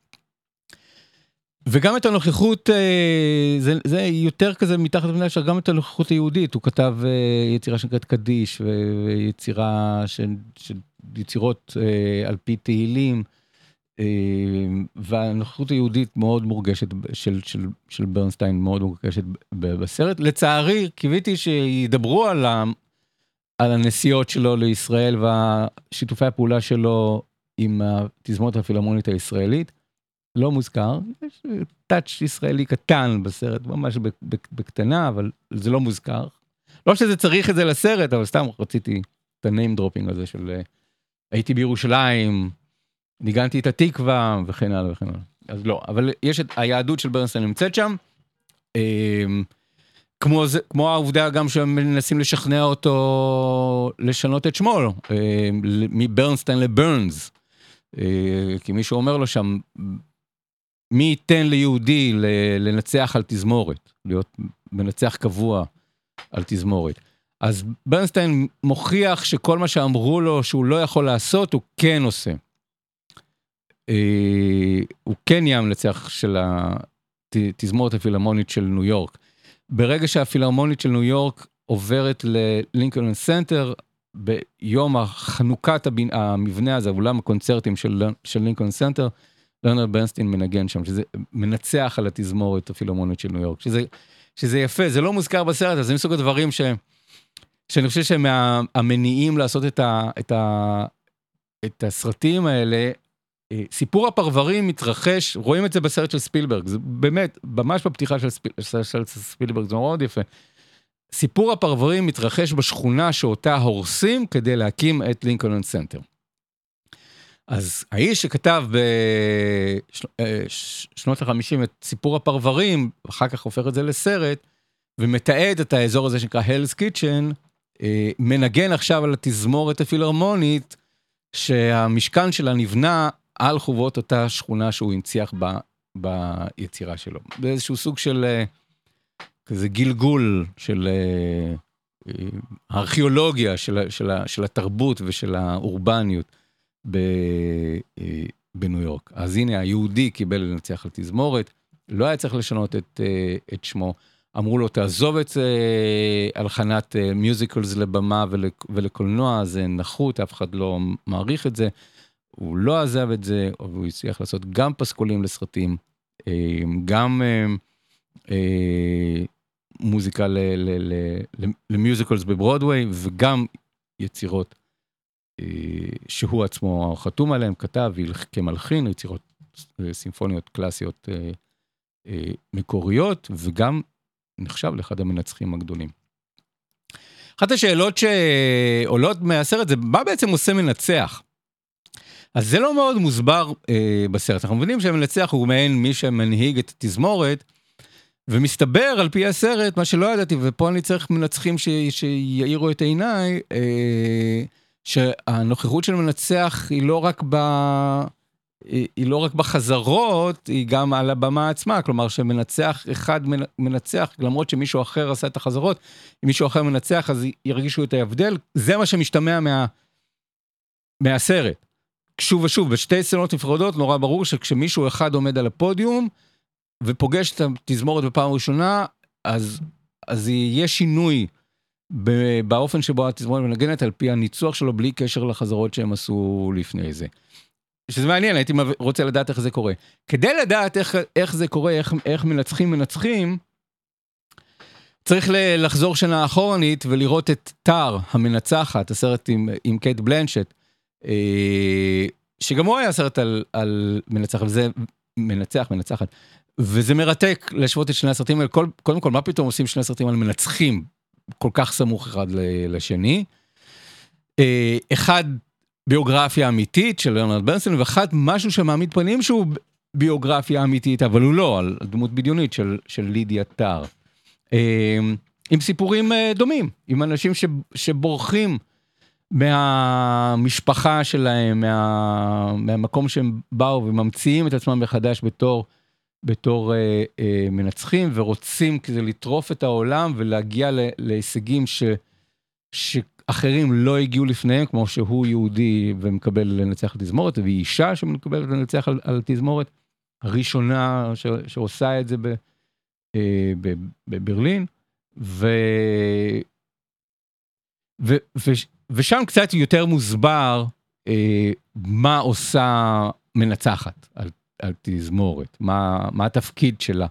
וגם את הנוכחות, אה, זה, זה יותר כזה מתחת לפני השאר, גם את הנוכחות היהודית, הוא כתב אה, יצירה שנקראת קדיש, ויצירה של, של יצירות אה, על פי תהילים, והנוכחות היהודית מאוד מורגשת, של, של, של ברנסטיין מאוד מורגשת בסרט. לצערי, קיוויתי שידברו על, על הנסיעות שלו לישראל והשיתופי הפעולה שלו עם התזמורת הפילהרמונית הישראלית. לא מוזכר, יש touch ישראלי קטן בסרט, ממש בקטנה, אבל זה לא מוזכר. לא שזה צריך את זה לסרט, אבל סתם רציתי את ה name dropping הזה של הייתי בירושלים, ניגנתי את התקווה וכן הלאה וכן הלאה. אז לא, אבל יש את היהדות של ברנסטיין נמצאת שם. כמו זה, כמו העובדה גם שהם מנסים לשכנע אותו לשנות את שמו, אמ, מברנסטיין לברנס. אה, כי מישהו אומר לו שם, מי ייתן ליהודי לנצח על תזמורת, להיות מנצח קבוע על תזמורת. אז ברנסטיין מוכיח שכל מה שאמרו לו שהוא לא יכול לעשות, הוא כן עושה. אה, הוא כן נהיה המנצח של התזמורת הפילהרמונית של ניו יורק. ברגע שהפילהרמונית של ניו יורק עוברת ללינקולן סנטר, ביום החנוכת המבנה הזה, אולם הקונצרטים של, של לינקולן סנטר, לאונרד ברנסטיין מנגן שם, שזה מנצח על התזמורת הפילהרמונית של ניו יורק, שזה, שזה יפה, זה לא מוזכר בסרט, אז זה מסוג הדברים ש, שאני חושב שהם המניעים לעשות את, ה, את, ה, את הסרטים האלה, סיפור הפרברים מתרחש, רואים את זה בסרט של ספילברג, זה באמת, ממש בפתיחה של, ספיל, של ספילברג, זה מאוד יפה. סיפור הפרברים מתרחש בשכונה שאותה הורסים כדי להקים את לינקולן סנטר. אז האיש שכתב בשנות אה, ה-50 את סיפור הפרברים, אחר כך הופך את זה לסרט, ומתעד את האזור הזה שנקרא Hell's Kitchen, אה, מנגן עכשיו על התזמורת הפילהרמונית, שהמשכן שלה נבנה על חובות אותה שכונה שהוא הנציח ב, ביצירה שלו. באיזשהו סוג של אה, כזה גלגול של הארכיאולוגיה של, של, של התרבות ושל האורבניות. ב, אה, בניו יורק. אז הנה, היהודי קיבל לנצח על תזמורת, לא היה צריך לשנות את, אה, את שמו. אמרו לו, תעזוב את אה, הלחנת מיוזיקלס לבמה ולקולנוע, זה נחות, אף אחד לא מעריך את זה. הוא לא עזב את זה, והוא הצליח לעשות גם פסקולים לסרטים, גם מוזיקה למיוזיקלס בברודוויי, וגם יצירות אה, שהוא עצמו חתום עליהם, כתב כמלחין יצירות אה, סימפוניות קלאסיות אה, מקוריות, וגם נחשב לאחד המנצחים הגדולים. אחת השאלות שעולות מהסרט זה מה בעצם עושה מנצח? אז זה לא מאוד מוסבר אה, בסרט, אנחנו מבינים שהמנצח הוא מעין מי שמנהיג את התזמורת, ומסתבר על פי הסרט, מה שלא ידעתי, ופה אני צריך מנצחים ש, שיעירו את עיניי, אה, שהנוכחות של מנצח היא לא רק ב... היא לא רק בחזרות, היא גם על הבמה עצמה, כלומר שמנצח אחד מנצח, למרות שמישהו אחר עשה את החזרות, אם מישהו אחר מנצח אז ירגישו את ההבדל, זה מה שמשתמע מה, מהסרט. שוב ושוב, בשתי סצנות נפרדות נורא ברור שכשמישהו אחד עומד על הפודיום ופוגש את התזמורת בפעם ראשונה, אז, אז יהיה שינוי באופן שבו התזמורת מנגנת על פי הניצוח שלו בלי קשר לחזרות שהם עשו לפני זה. שזה מעניין, הייתי רוצה לדעת איך זה קורה. כדי לדעת איך, איך זה קורה, איך, איך מנצחים מנצחים, צריך לחזור שנה אחורנית ולראות את טאר המנצחת, הסרט עם, עם קייט בלנשט, שגם הוא היה סרט על, על מנצח, וזה מנצח, מנצחת. וזה מרתק להשוות את שני הסרטים האלה, קודם כל, מה פתאום עושים שני סרטים על מנצחים כל כך סמוך אחד לשני. אה, אחד ביוגרפיה אמיתית של ליאונרד ברנסון ואחד משהו שמעמיד פנים שהוא ביוגרפיה אמיתית אבל הוא לא על דמות בדיונית של, של לידיה טאר. אה, עם סיפורים אה, דומים עם אנשים ש, שבורחים מהמשפחה שלהם מה, מהמקום שהם באו וממציאים את עצמם מחדש בתור בתור אה, אה, מנצחים ורוצים כדי לטרוף את העולם ולהגיע ל, להישגים ש, שאחרים לא הגיעו לפניהם, כמו שהוא יהודי ומקבל לנצח על תזמורת, והיא אישה שמקבלת לנצח על, על תזמורת, הראשונה ש, שעושה את זה ב, אה, ב, בברלין, ו, ו, ו, ושם קצת יותר מוסבר אה, מה עושה מנצחת על על תזמורת, מה, מה התפקיד שלה,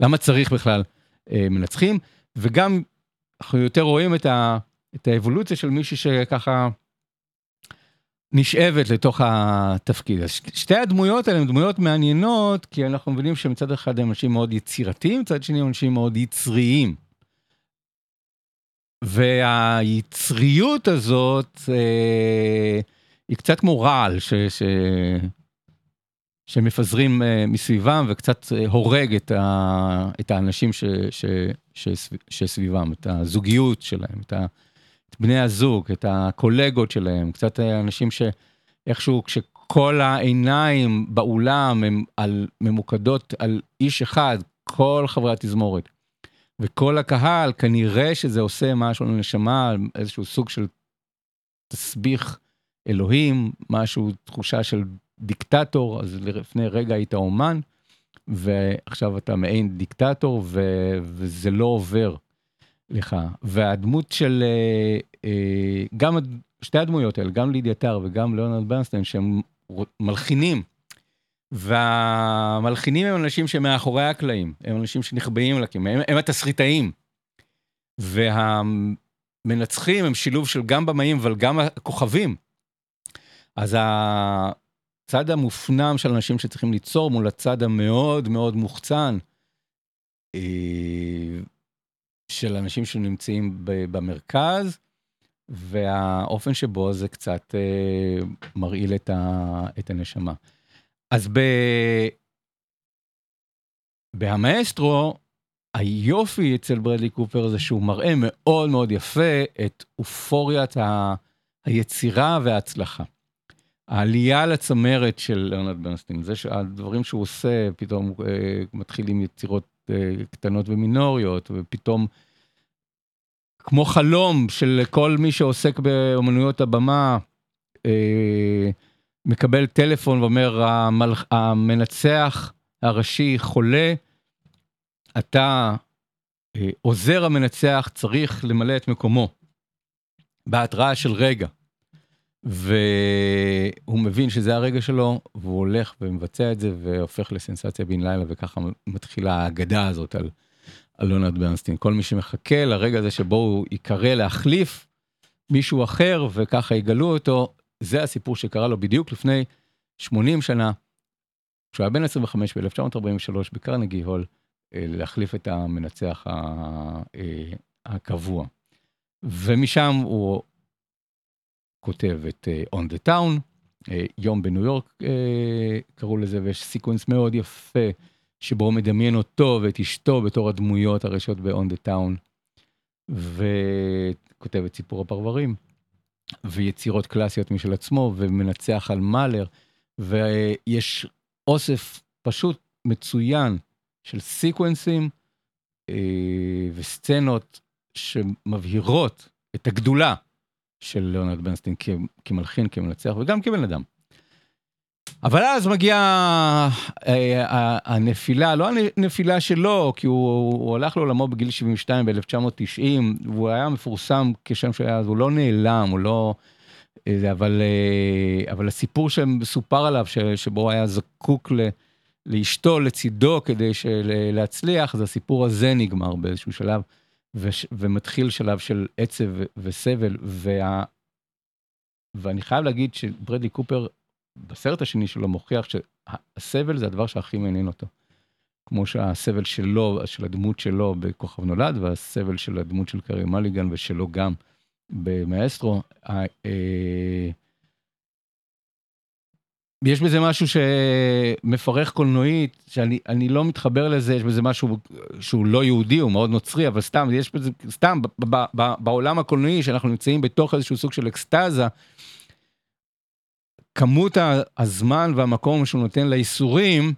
למה צריך בכלל אה, מנצחים, וגם אנחנו יותר רואים את, ה, את האבולוציה של מישהי שככה נשאבת לתוך התפקיד. אז שתי הדמויות האלה הן דמויות מעניינות, כי אנחנו מבינים שמצד אחד הם אנשים מאוד יצירתיים, מצד שני הם אנשים מאוד יצריים. והיצריות הזאת אה, היא קצת כמו רעל, ש, ש, שמפזרים uh, מסביבם וקצת uh, הורג את, ה, את האנשים ש, ש, ש, שסביבם, את הזוגיות שלהם, את, ה, את בני הזוג, את הקולגות שלהם, קצת אנשים שאיכשהו כש, כל העיניים באולם על, ממוקדות על איש אחד, כל חברי התזמורת. וכל הקהל, כנראה שזה עושה משהו לנשמה, איזשהו סוג של תסביך אלוהים, משהו, תחושה של דיקטטור, אז לפני רגע היית אומן, ועכשיו אתה מעין דיקטטור, ו, וזה לא עובר לך. והדמות של, אה, אה, גם שתי הדמויות האלה, גם לידיה טר וגם ליאונרד ברנסטיין, שהם מלחינים, והמלחינים הם אנשים שמאחורי הקלעים, הם אנשים שנחבאים לקים, הם, הם התסריטאים. והמנצחים הם שילוב של גם במאים אבל גם הכוכבים. אז הצד המופנם של אנשים שצריכים ליצור מול הצד המאוד מאוד מוחצן אה, של אנשים שנמצאים במרכז, והאופן שבו זה קצת אה, מרעיל את, הנשמה. אז ב... בהמאסטרו, היופי אצל ברדלי קופר זה שהוא מראה מאוד מאוד יפה את אופוריית ה... היצירה וההצלחה. העלייה לצמרת של לרנד ברנסטין, זה שהדברים שהוא עושה, פתאום אה, מתחיל עם יצירות אה, קטנות ומינוריות, ופתאום כמו חלום של כל מי שעוסק באמנויות הבמה, אה, מקבל טלפון ואומר, המלח, המנצח הראשי חולה, אתה, אה, עוזר המנצח, צריך למלא את מקומו, בהתראה של רגע. והוא מבין שזה הרגע שלו, והוא הולך ומבצע את זה, והופך לסנסציה בן לילה, וככה מתחילה האגדה הזאת על, על ברנסטין. כל מי שמחכה לרגע הזה שבו הוא ייקרא להחליף מישהו אחר, וככה יגלו אותו, זה הסיפור שקרה לו בדיוק לפני 80 שנה, כשהוא היה בן 25 ב-1943 בקרנגי הול, אה, להחליף את המנצח אה, הקבוע. ומשם הוא כותב את אה, On the Town, יום בניו יורק קראו לזה, ויש sequence מאוד יפה שבו הוא מדמיין אותו ואת אשתו בתור הדמויות הראשיות ב-On the Town, וכותב את סיפור הפרברים, ויצירות קלאסיות משל עצמו, ומנצח על מאלר, ויש אוסף פשוט מצוין של סיקוונסים אה, וסצנות שמבהירות את הגדולה של ליאונרד ברנסטין כמלחין, כמנצח וגם כבן אדם. אבל אז מגיעה אה, הנפילה, לא הנפילה שלו, כי הוא, הוא הלך לעולמו בגיל 72 ב-1990, והוא היה מפורסם כשם שהיה, אז הוא לא נעלם, הוא לא... אה, אבל, אה, אבל הסיפור שמסופר עליו, ש, שבו הוא היה זקוק ל, לאשתו לצידו כדי להצליח, אז הסיפור הזה נגמר באיזשהו שלב. וש, ומתחיל שלב של עצב וסבל, וה, ואני חייב להגיד שברדלי קופר בסרט השני שלו מוכיח שהסבל זה הדבר שהכי מעניין אותו. כמו שהסבל שלו, של הדמות שלו בכוכב נולד, והסבל של הדמות של קרי מליגן ושלו גם במאסטרו. אה, יש בזה משהו שמפרך קולנועית, שאני לא מתחבר לזה, יש בזה משהו שהוא לא יהודי, הוא מאוד נוצרי, אבל סתם, יש בזה, סתם, ב, ב, ב, בעולם הקולנועי, שאנחנו נמצאים בתוך איזשהו סוג של אקסטזה, כמות הזמן והמקום שהוא נותן לאיסורים,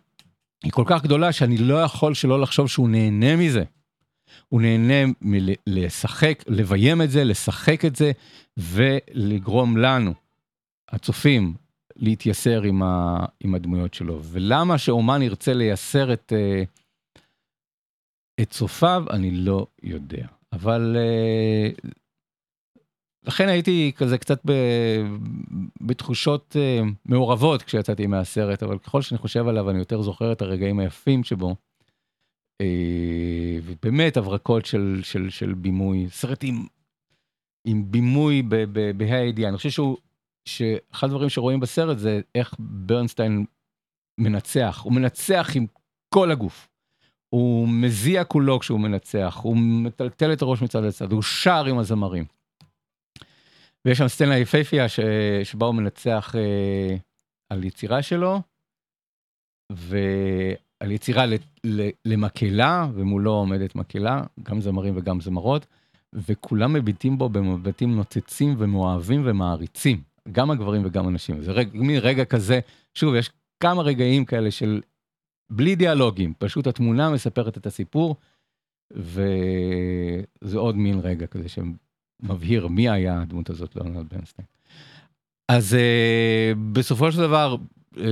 היא כל כך גדולה שאני לא יכול שלא לחשוב שהוא נהנה מזה. הוא נהנה מלשחק, לביים את זה, לשחק את זה, ולגרום לנו, הצופים, להתייסר עם, ה, עם הדמויות שלו. ולמה שאומן ירצה לייסר את, אה, את צופיו, אני לא יודע. אבל אה, לכן הייתי כזה קצת ב, בתחושות אה, מעורבות כשיצאתי מהסרט, אבל ככל שאני חושב עליו, אני יותר זוכר את הרגעים היפים שבו. ובאמת הברקות של, של, של בימוי, סרט עם, עם בימוי בה"א הידיעה. אני חושב שהוא שאחד הדברים שרואים בסרט זה איך ברנסטיין מנצח, הוא מנצח עם כל הגוף. הוא מזיע כולו כשהוא מנצח, הוא מטלטל את הראש מצד לצד, הוא שר עם הזמרים. ויש שם סצנה יפהפייה ש... שבה הוא מנצח אה, על יצירה שלו, ועל יצירה ל... ל... למקהלה, ומולו עומדת מקהלה, גם זמרים וגם זמרות, וכולם מביטים בו במבטים נוצצים ומאוהבים ומעריצים. גם הגברים וגם הנשים. זה רגע, מין רגע כזה, שוב, יש כמה רגעים כאלה של בלי דיאלוגים, פשוט התמונה מספרת את הסיפור, וזה עוד מין רגע כזה שמבהיר מי היה הדמות הזאת, לאונרד ברנסטיין. אז uh, בסופו של דבר,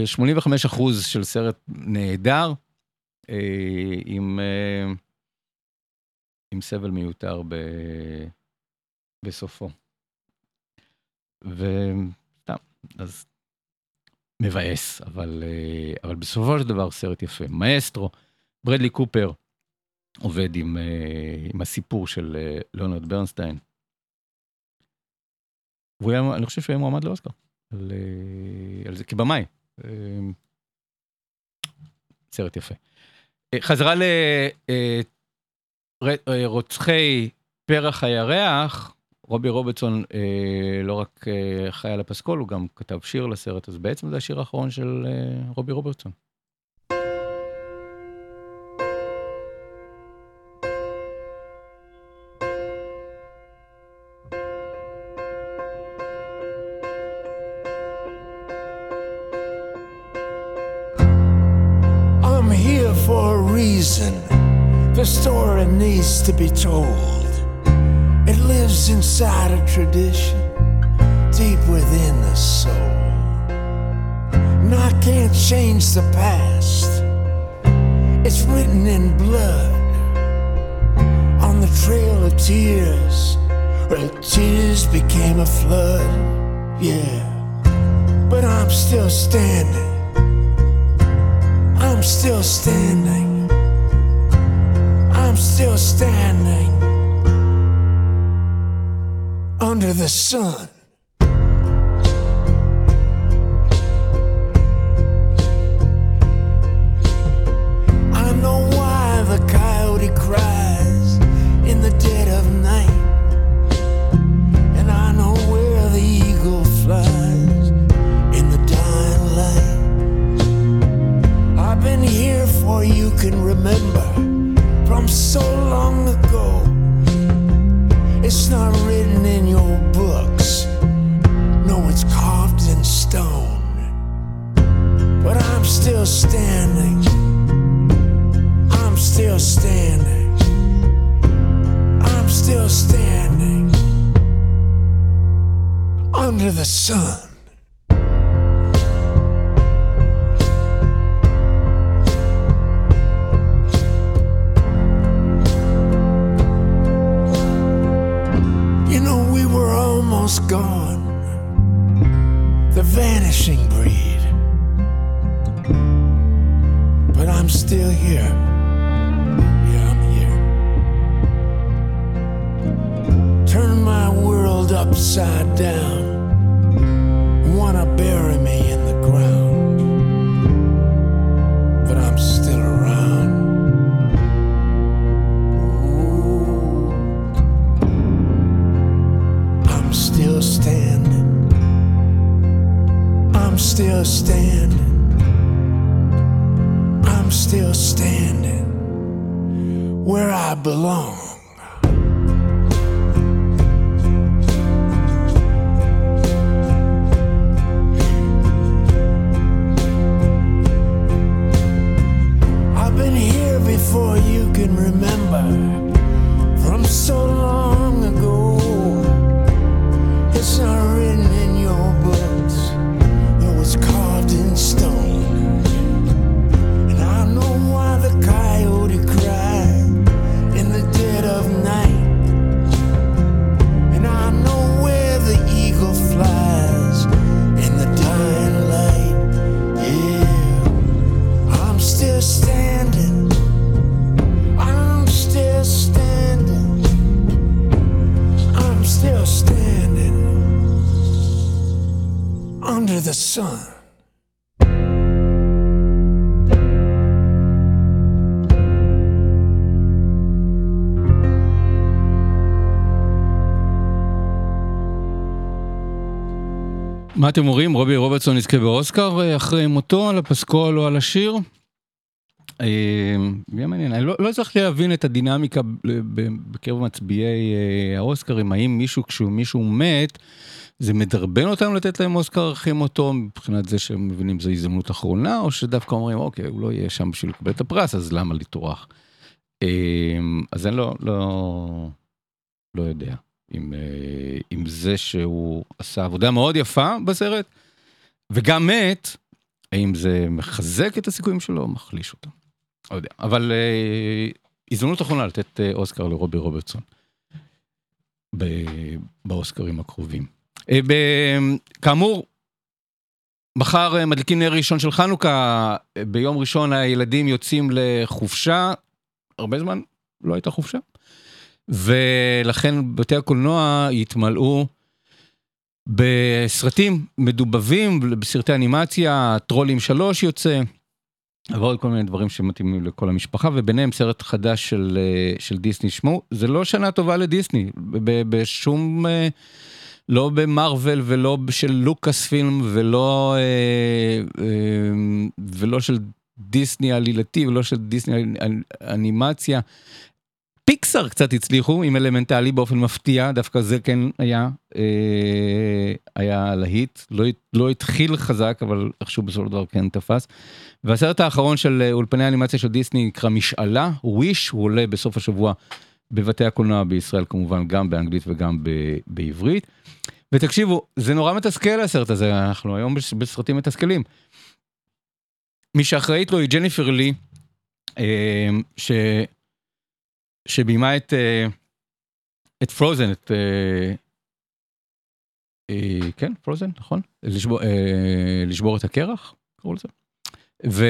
85 אחוז של סרט נהדר, uh, עם, uh, עם סבל מיותר ב, בסופו. וסתם, אז מבאס, אבל, אה, אבל בסופו של דבר סרט יפה. מאסטרו, ברדלי קופר עובד עם, אה, עם הסיפור של אה, ליאונרד ברנסטיין. אני חושב שהוא היה מועמד לאוסקר, על, על זה כבמאי. סרט יפה. חזרה לרוצחי פרח הירח, רובי רוברטסון אה, לא רק אה, חי על הפסקול, הוא גם כתב שיר לסרט, אז בעצם זה השיר האחרון של אה, רובי רוברטסון. To be told. It lives inside a tradition, deep within the soul. And I can't change the past, it's written in blood on the trail of tears, where tears became a flood. Yeah, but I'm still standing, I'm still standing, I'm still standing under the sun. מה אתם אומרים? רובי רוברטסון יזכה באוסקר אה, אחרי מותו על הפסקול או על השיר? אה, יהיה מעניין, אני לא, לא הצלחתי להבין את הדינמיקה בקרב מצביעי אה, האוסקרים, האם מישהו כשמישהו מת, זה מדרבן אותם לתת להם אוסקר אחרי מותו מבחינת זה שהם מבינים זו הזדמנות אחרונה, או שדווקא אומרים, אוקיי, הוא לא יהיה שם בשביל לקבל את הפרס, אז למה? אמ, אז אני לא, לא, לא יודע אם, אה, אם זה שהוא עשה עבודה מאוד יפה בסרט, וגם מת, האם זה מחזק את הסיכויים שלו או מחליש אותם? לא יודע, אבל אה, הזדמנות אחרונה לתת אה, אוסקר לרובי רוברטסון. באוסקרים הקרובים. כאמור, מחר מדליקים נר ראשון של חנוכה, ביום ראשון הילדים יוצאים לחופשה, הרבה זמן לא הייתה חופשה, ולכן בתי הקולנוע יתמלאו בסרטים מדובבים, בסרטי אנימציה, טרולים 3 יוצא, ועוד כל מיני דברים שמתאימים לכל המשפחה, וביניהם סרט חדש של, של דיסני. שמעו, זה לא שנה טובה לדיסני, בשום... לא במרוויל ולא של לוקאס פילם ולא אה, אה, ולא של דיסני עלילתי ולא של דיסני אנימציה. פיקסאר קצת הצליחו עם אלמנטלי באופן מפתיע דווקא זה כן היה אה, היה להיט לא, לא התחיל חזק אבל איכשהו בסופו של דבר כן תפס. והסרט האחרון של אולפני האנימציה של דיסני נקרא משאלה וויש הוא עולה בסוף השבוע בבתי הקולנוע בישראל כמובן גם באנגלית וגם ב, בעברית. ותקשיבו זה נורא מתסכל הסרט הזה אנחנו היום בסרטים מתסכלים. מי שאחראית לו היא ג'ניפר לי, אה, ש... שביימה את, אה, את פרוזן, את... אה, כן, פרוזן, נכון? לשבור, לשבור את הקרח, קראו לזה. ו...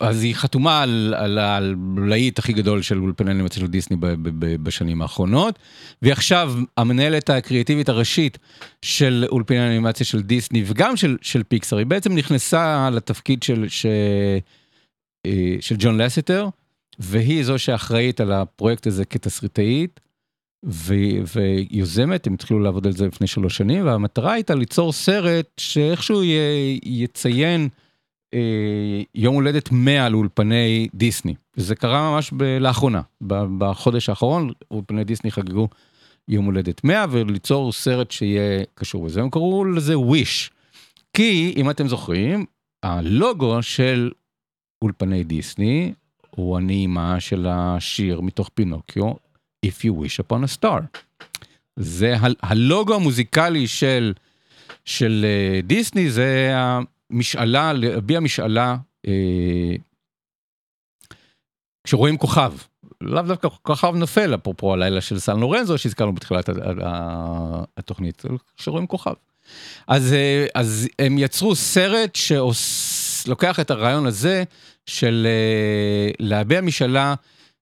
אז היא חתומה על, הלהיט הכי גדול של אולפני אנימציה של דיסני ב, ב, ב, בשנים האחרונות, והיא עכשיו המנהלת הקריאטיבית הראשית של אולפני האנימציה של דיסני וגם של, של פיקסר, היא בעצם נכנסה לתפקיד של, של, אה, של ג'ון לסטר, והיא זו שאחראית על הפרויקט הזה כתסריטאית. ו, ויוזמת, הם התחילו לעבוד על זה לפני שלוש שנים, והמטרה הייתה ליצור סרט שאיכשהו י, יציין אה, יום הולדת 100 לאולפני דיסני. זה קרה ממש ב- לאחרונה, בחודש האחרון אולפני דיסני חגגו יום הולדת 100 וליצור סרט שיהיה קשור לזה, הם קראו לזה וויש. כי אם אתם זוכרים, הלוגו של אולפני דיסני הוא הנעימה של השיר מתוך פינוקיו, If you wish upon a star. זה הלוגו המוזיקלי של, של אה, דיסני, זה משאלה, להביע משאלה אה, כשרואים כוכב. לאו דווקא כוכב נופל, אפרופו הלילה של סן לורנזו שהזכרנו בתחילת התוכנית, כשרואים כוכב. אז, אה, אז הם יצרו סרט שלוקח את הרעיון הזה של אה, להביע משאלה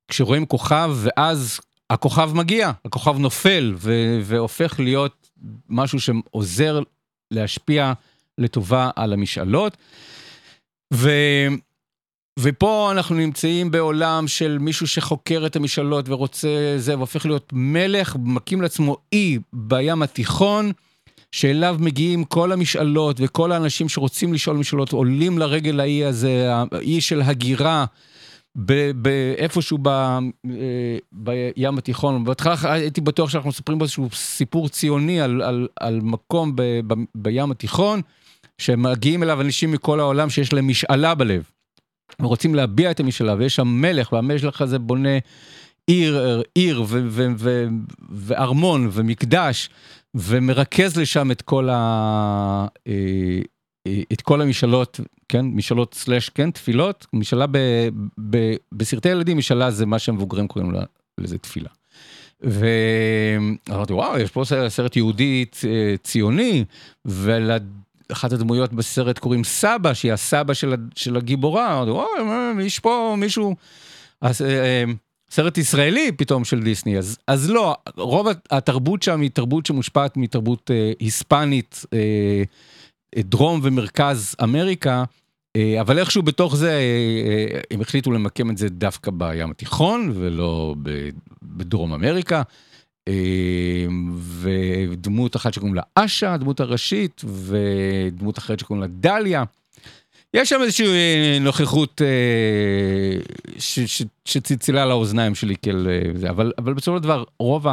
כשרואים כוכב ואז הכוכב מגיע, הכוכב נופל ו- והופך להיות משהו שעוזר להשפיע לטובה על המשאלות. ו... ופה אנחנו נמצאים בעולם של מישהו שחוקר את המשאלות ורוצה זה, והופך להיות מלך, מקים לעצמו אי בים התיכון, שאליו מגיעים כל המשאלות וכל האנשים שרוצים לשאול משאלות, עולים לרגל האי הזה, האי של הגירה. באיפשהו אה, בים התיכון, בהתחלה הייתי בטוח שאנחנו מספרים פה איזשהו סיפור ציוני על, על, על מקום ב, ב, בים התיכון, שמגיעים אליו אנשים מכל העולם שיש להם משאלה בלב, ורוצים להביע את המשאלה, ויש שם מלך, והמלך הזה בונה עיר, עיר וארמון ומקדש, ומרכז לשם את כל, ה, אה, אה, את כל המשאלות, כן, משאלות סלאש, כן, תפילות, משאלה ב, ב, בסרטי ילדים, משאלה זה מה שהמבוגרים קוראים לזה תפילה. ואמרתי וואו יש פה סרט יהודי אה, ציוני אחת הדמויות בסרט קוראים סבא, שהיא הסבא של, של הגיבורה, יש פה מישהו, אז, אה, אה, סרט ישראלי פתאום של דיסני, אז, אז לא, רוב התרבות שם היא תרבות שמושפעת מתרבות אה, היספנית, אה, דרום ומרכז אמריקה, אה, אבל איכשהו בתוך זה אה, אה, הם החליטו למקם את זה דווקא בים התיכון ולא בדרום אמריקה. אמ, ודמות אחת שקוראים לה אשה, הדמות הראשית, ודמות אחרת שקוראים לה דליה. יש שם איזושהי אה, נוכחות אה, שצלצלה לאוזניים שלי כאל זה, אבל, אבל בסופו של דבר רוב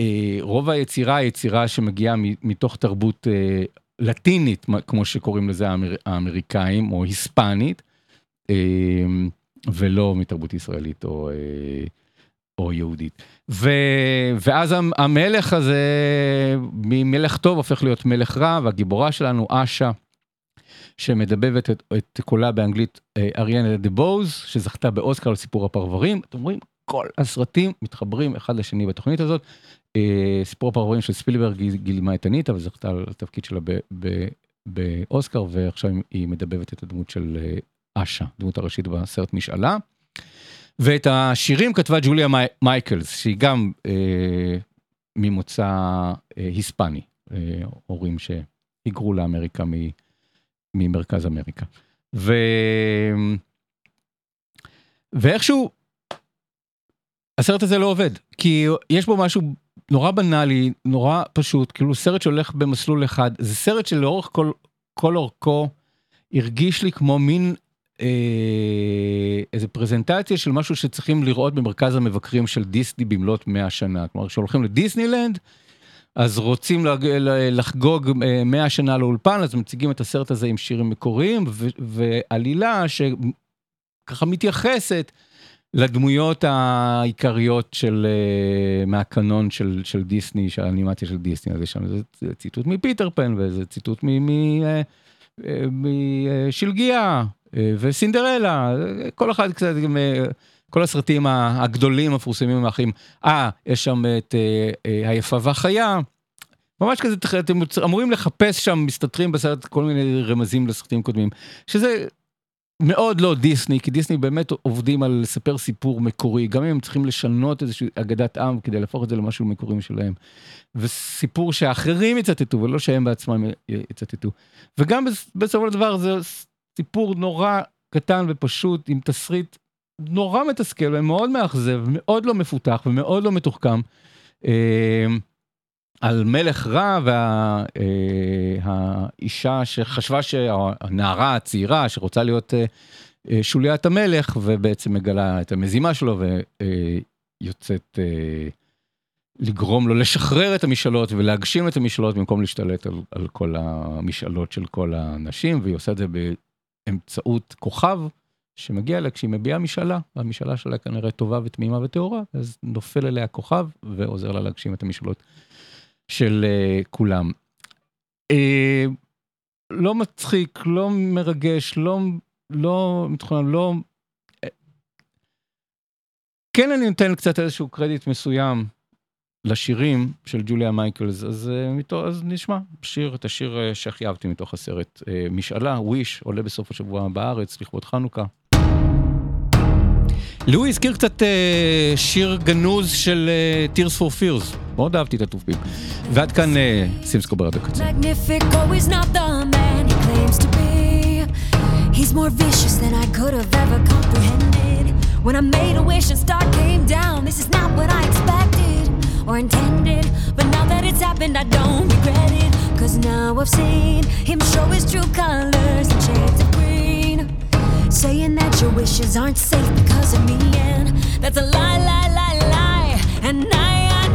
אה, רוב היצירה היא יצירה שמגיעה מתוך תרבות אה, לטינית, כמו שקוראים לזה האמר, האמריקאים, או היספנית, אה, ולא מתרבות ישראלית או, אה, או יהודית. ו, ואז המלך הזה, ממלך טוב הופך להיות מלך רע, והגיבורה שלנו, אשה, שמדבבת את, את קולה באנגלית אריאנה דה בוז, שזכתה באוסקר לסיפור הפרברים. אתם רואים, כל הסרטים מתחברים אחד לשני בתוכנית הזאת. אה, סיפור הפרברים של ספילברג גילמה את אניטה וזכתה על התפקיד שלה באוסקר, ועכשיו היא מדבבת את הדמות של אה, אשה, דמות הראשית בסרט משאלה. ואת השירים כתבה ג'וליה מייקלס, שהיא גם אה, ממוצא אה, היספני, אה, הורים שהיגרו לאמריקה מ, ממרכז אמריקה. ו... ואיכשהו הסרט הזה לא עובד, כי יש בו משהו נורא בנאלי, נורא פשוט, כאילו סרט שהולך במסלול אחד, זה סרט שלאורך כל, כל אורכו הרגיש לי כמו מין אה, איזה פרזנטציה של משהו שצריכים לראות במרכז המבקרים של דיסני במלאת 100 שנה. כלומר, כשהולכים לדיסנילנד, אז רוצים לחגוג 100 אה, שנה לאולפן, אז מציגים את הסרט הזה עם שירים מקוריים ועלילה שככה מתייחסת לדמויות העיקריות של uh, מהקנון של של דיסני של האנימציה של דיסני. אז יש שם איזה ציטוט מפיטר פן ואיזה ציטוט משלגיה uh, וסינדרלה כל אחד קצת כל הסרטים הגדולים המפורסמים האחרים אה יש שם את uh, uh, היפה והחיה. ממש כזה אתם אמורים לחפש שם מסתתרים בסרט כל מיני רמזים לסרטים קודמים שזה מאוד לא דיסני, כי דיסני באמת עובדים על לספר סיפור מקורי, גם אם הם צריכים לשנות איזושהי אגדת עם כדי להפוך את זה למשהו מקורי משלהם. וסיפור שאחרים יצטטו ולא שהם בעצמם יצטטו. וגם בסופו של דבר זה סיפור נורא קטן ופשוט עם תסריט נורא מתסכל ומאוד מאכזב, מאוד לא מפותח ומאוד לא מתוחכם. אה, על מלך רע והאישה שחשבה שהנערה הצעירה שרוצה להיות אה, אה, שוליית המלך ובעצם מגלה את המזימה שלו ויוצאת אה, לגרום לו לשחרר את המשאלות ולהגשים את המשאלות במקום להשתלט על, על כל המשאלות של כל הנשים והיא עושה את זה באמצעות כוכב שמגיע לה כשהיא מביעה משאלה והמשאלה שלה כנראה טובה ותמימה וטהורה אז נופל אליה כוכב ועוזר לה להגשים את המשאלות. של uh, כולם. Uh, לא מצחיק, לא מרגש, לא, לא מתוכנן, לא... כן אני נותן קצת איזשהו קרדיט מסוים לשירים של ג'וליה מייקלס, אז, אז נשמע שיר, את השיר שהכי אהבתי מתוך הסרט. משאלה, וויש, עולה בסוף השבוע בארץ לכבוד חנוכה. לואי הזכיר קצת uh, שיר גנוז של uh, Tears for Fears, מאוד אהבתי את התופים. ועד כאן uh, סימסקו ברדיו הקצה. He's more vicious than I could have ever comprehended. When I made a wish and star came down, this is not what I expected or intended. But now that it's happened, I don't regret it. Cause now I've seen him show his true colors and shades of green. Saying that your wishes aren't safe because of me, and that's a lie, lie, lie, lie. And I, I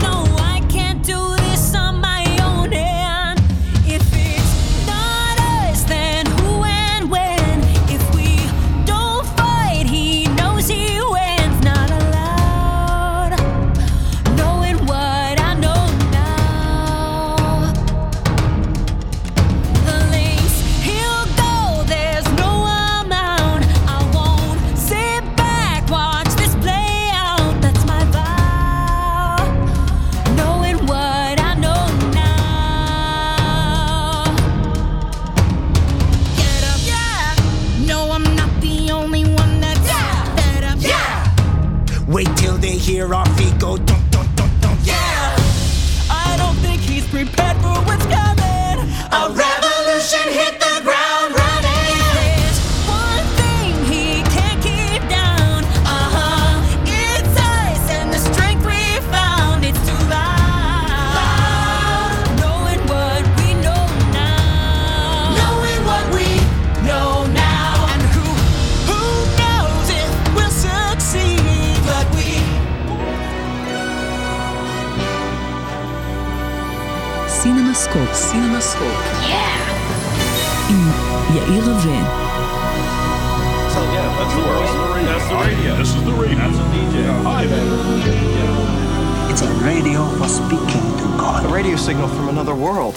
that's the world. That's the radio. This is the radio. That's a DJ. Hi, man. It's a radio for speaking to God. A radio signal from another world.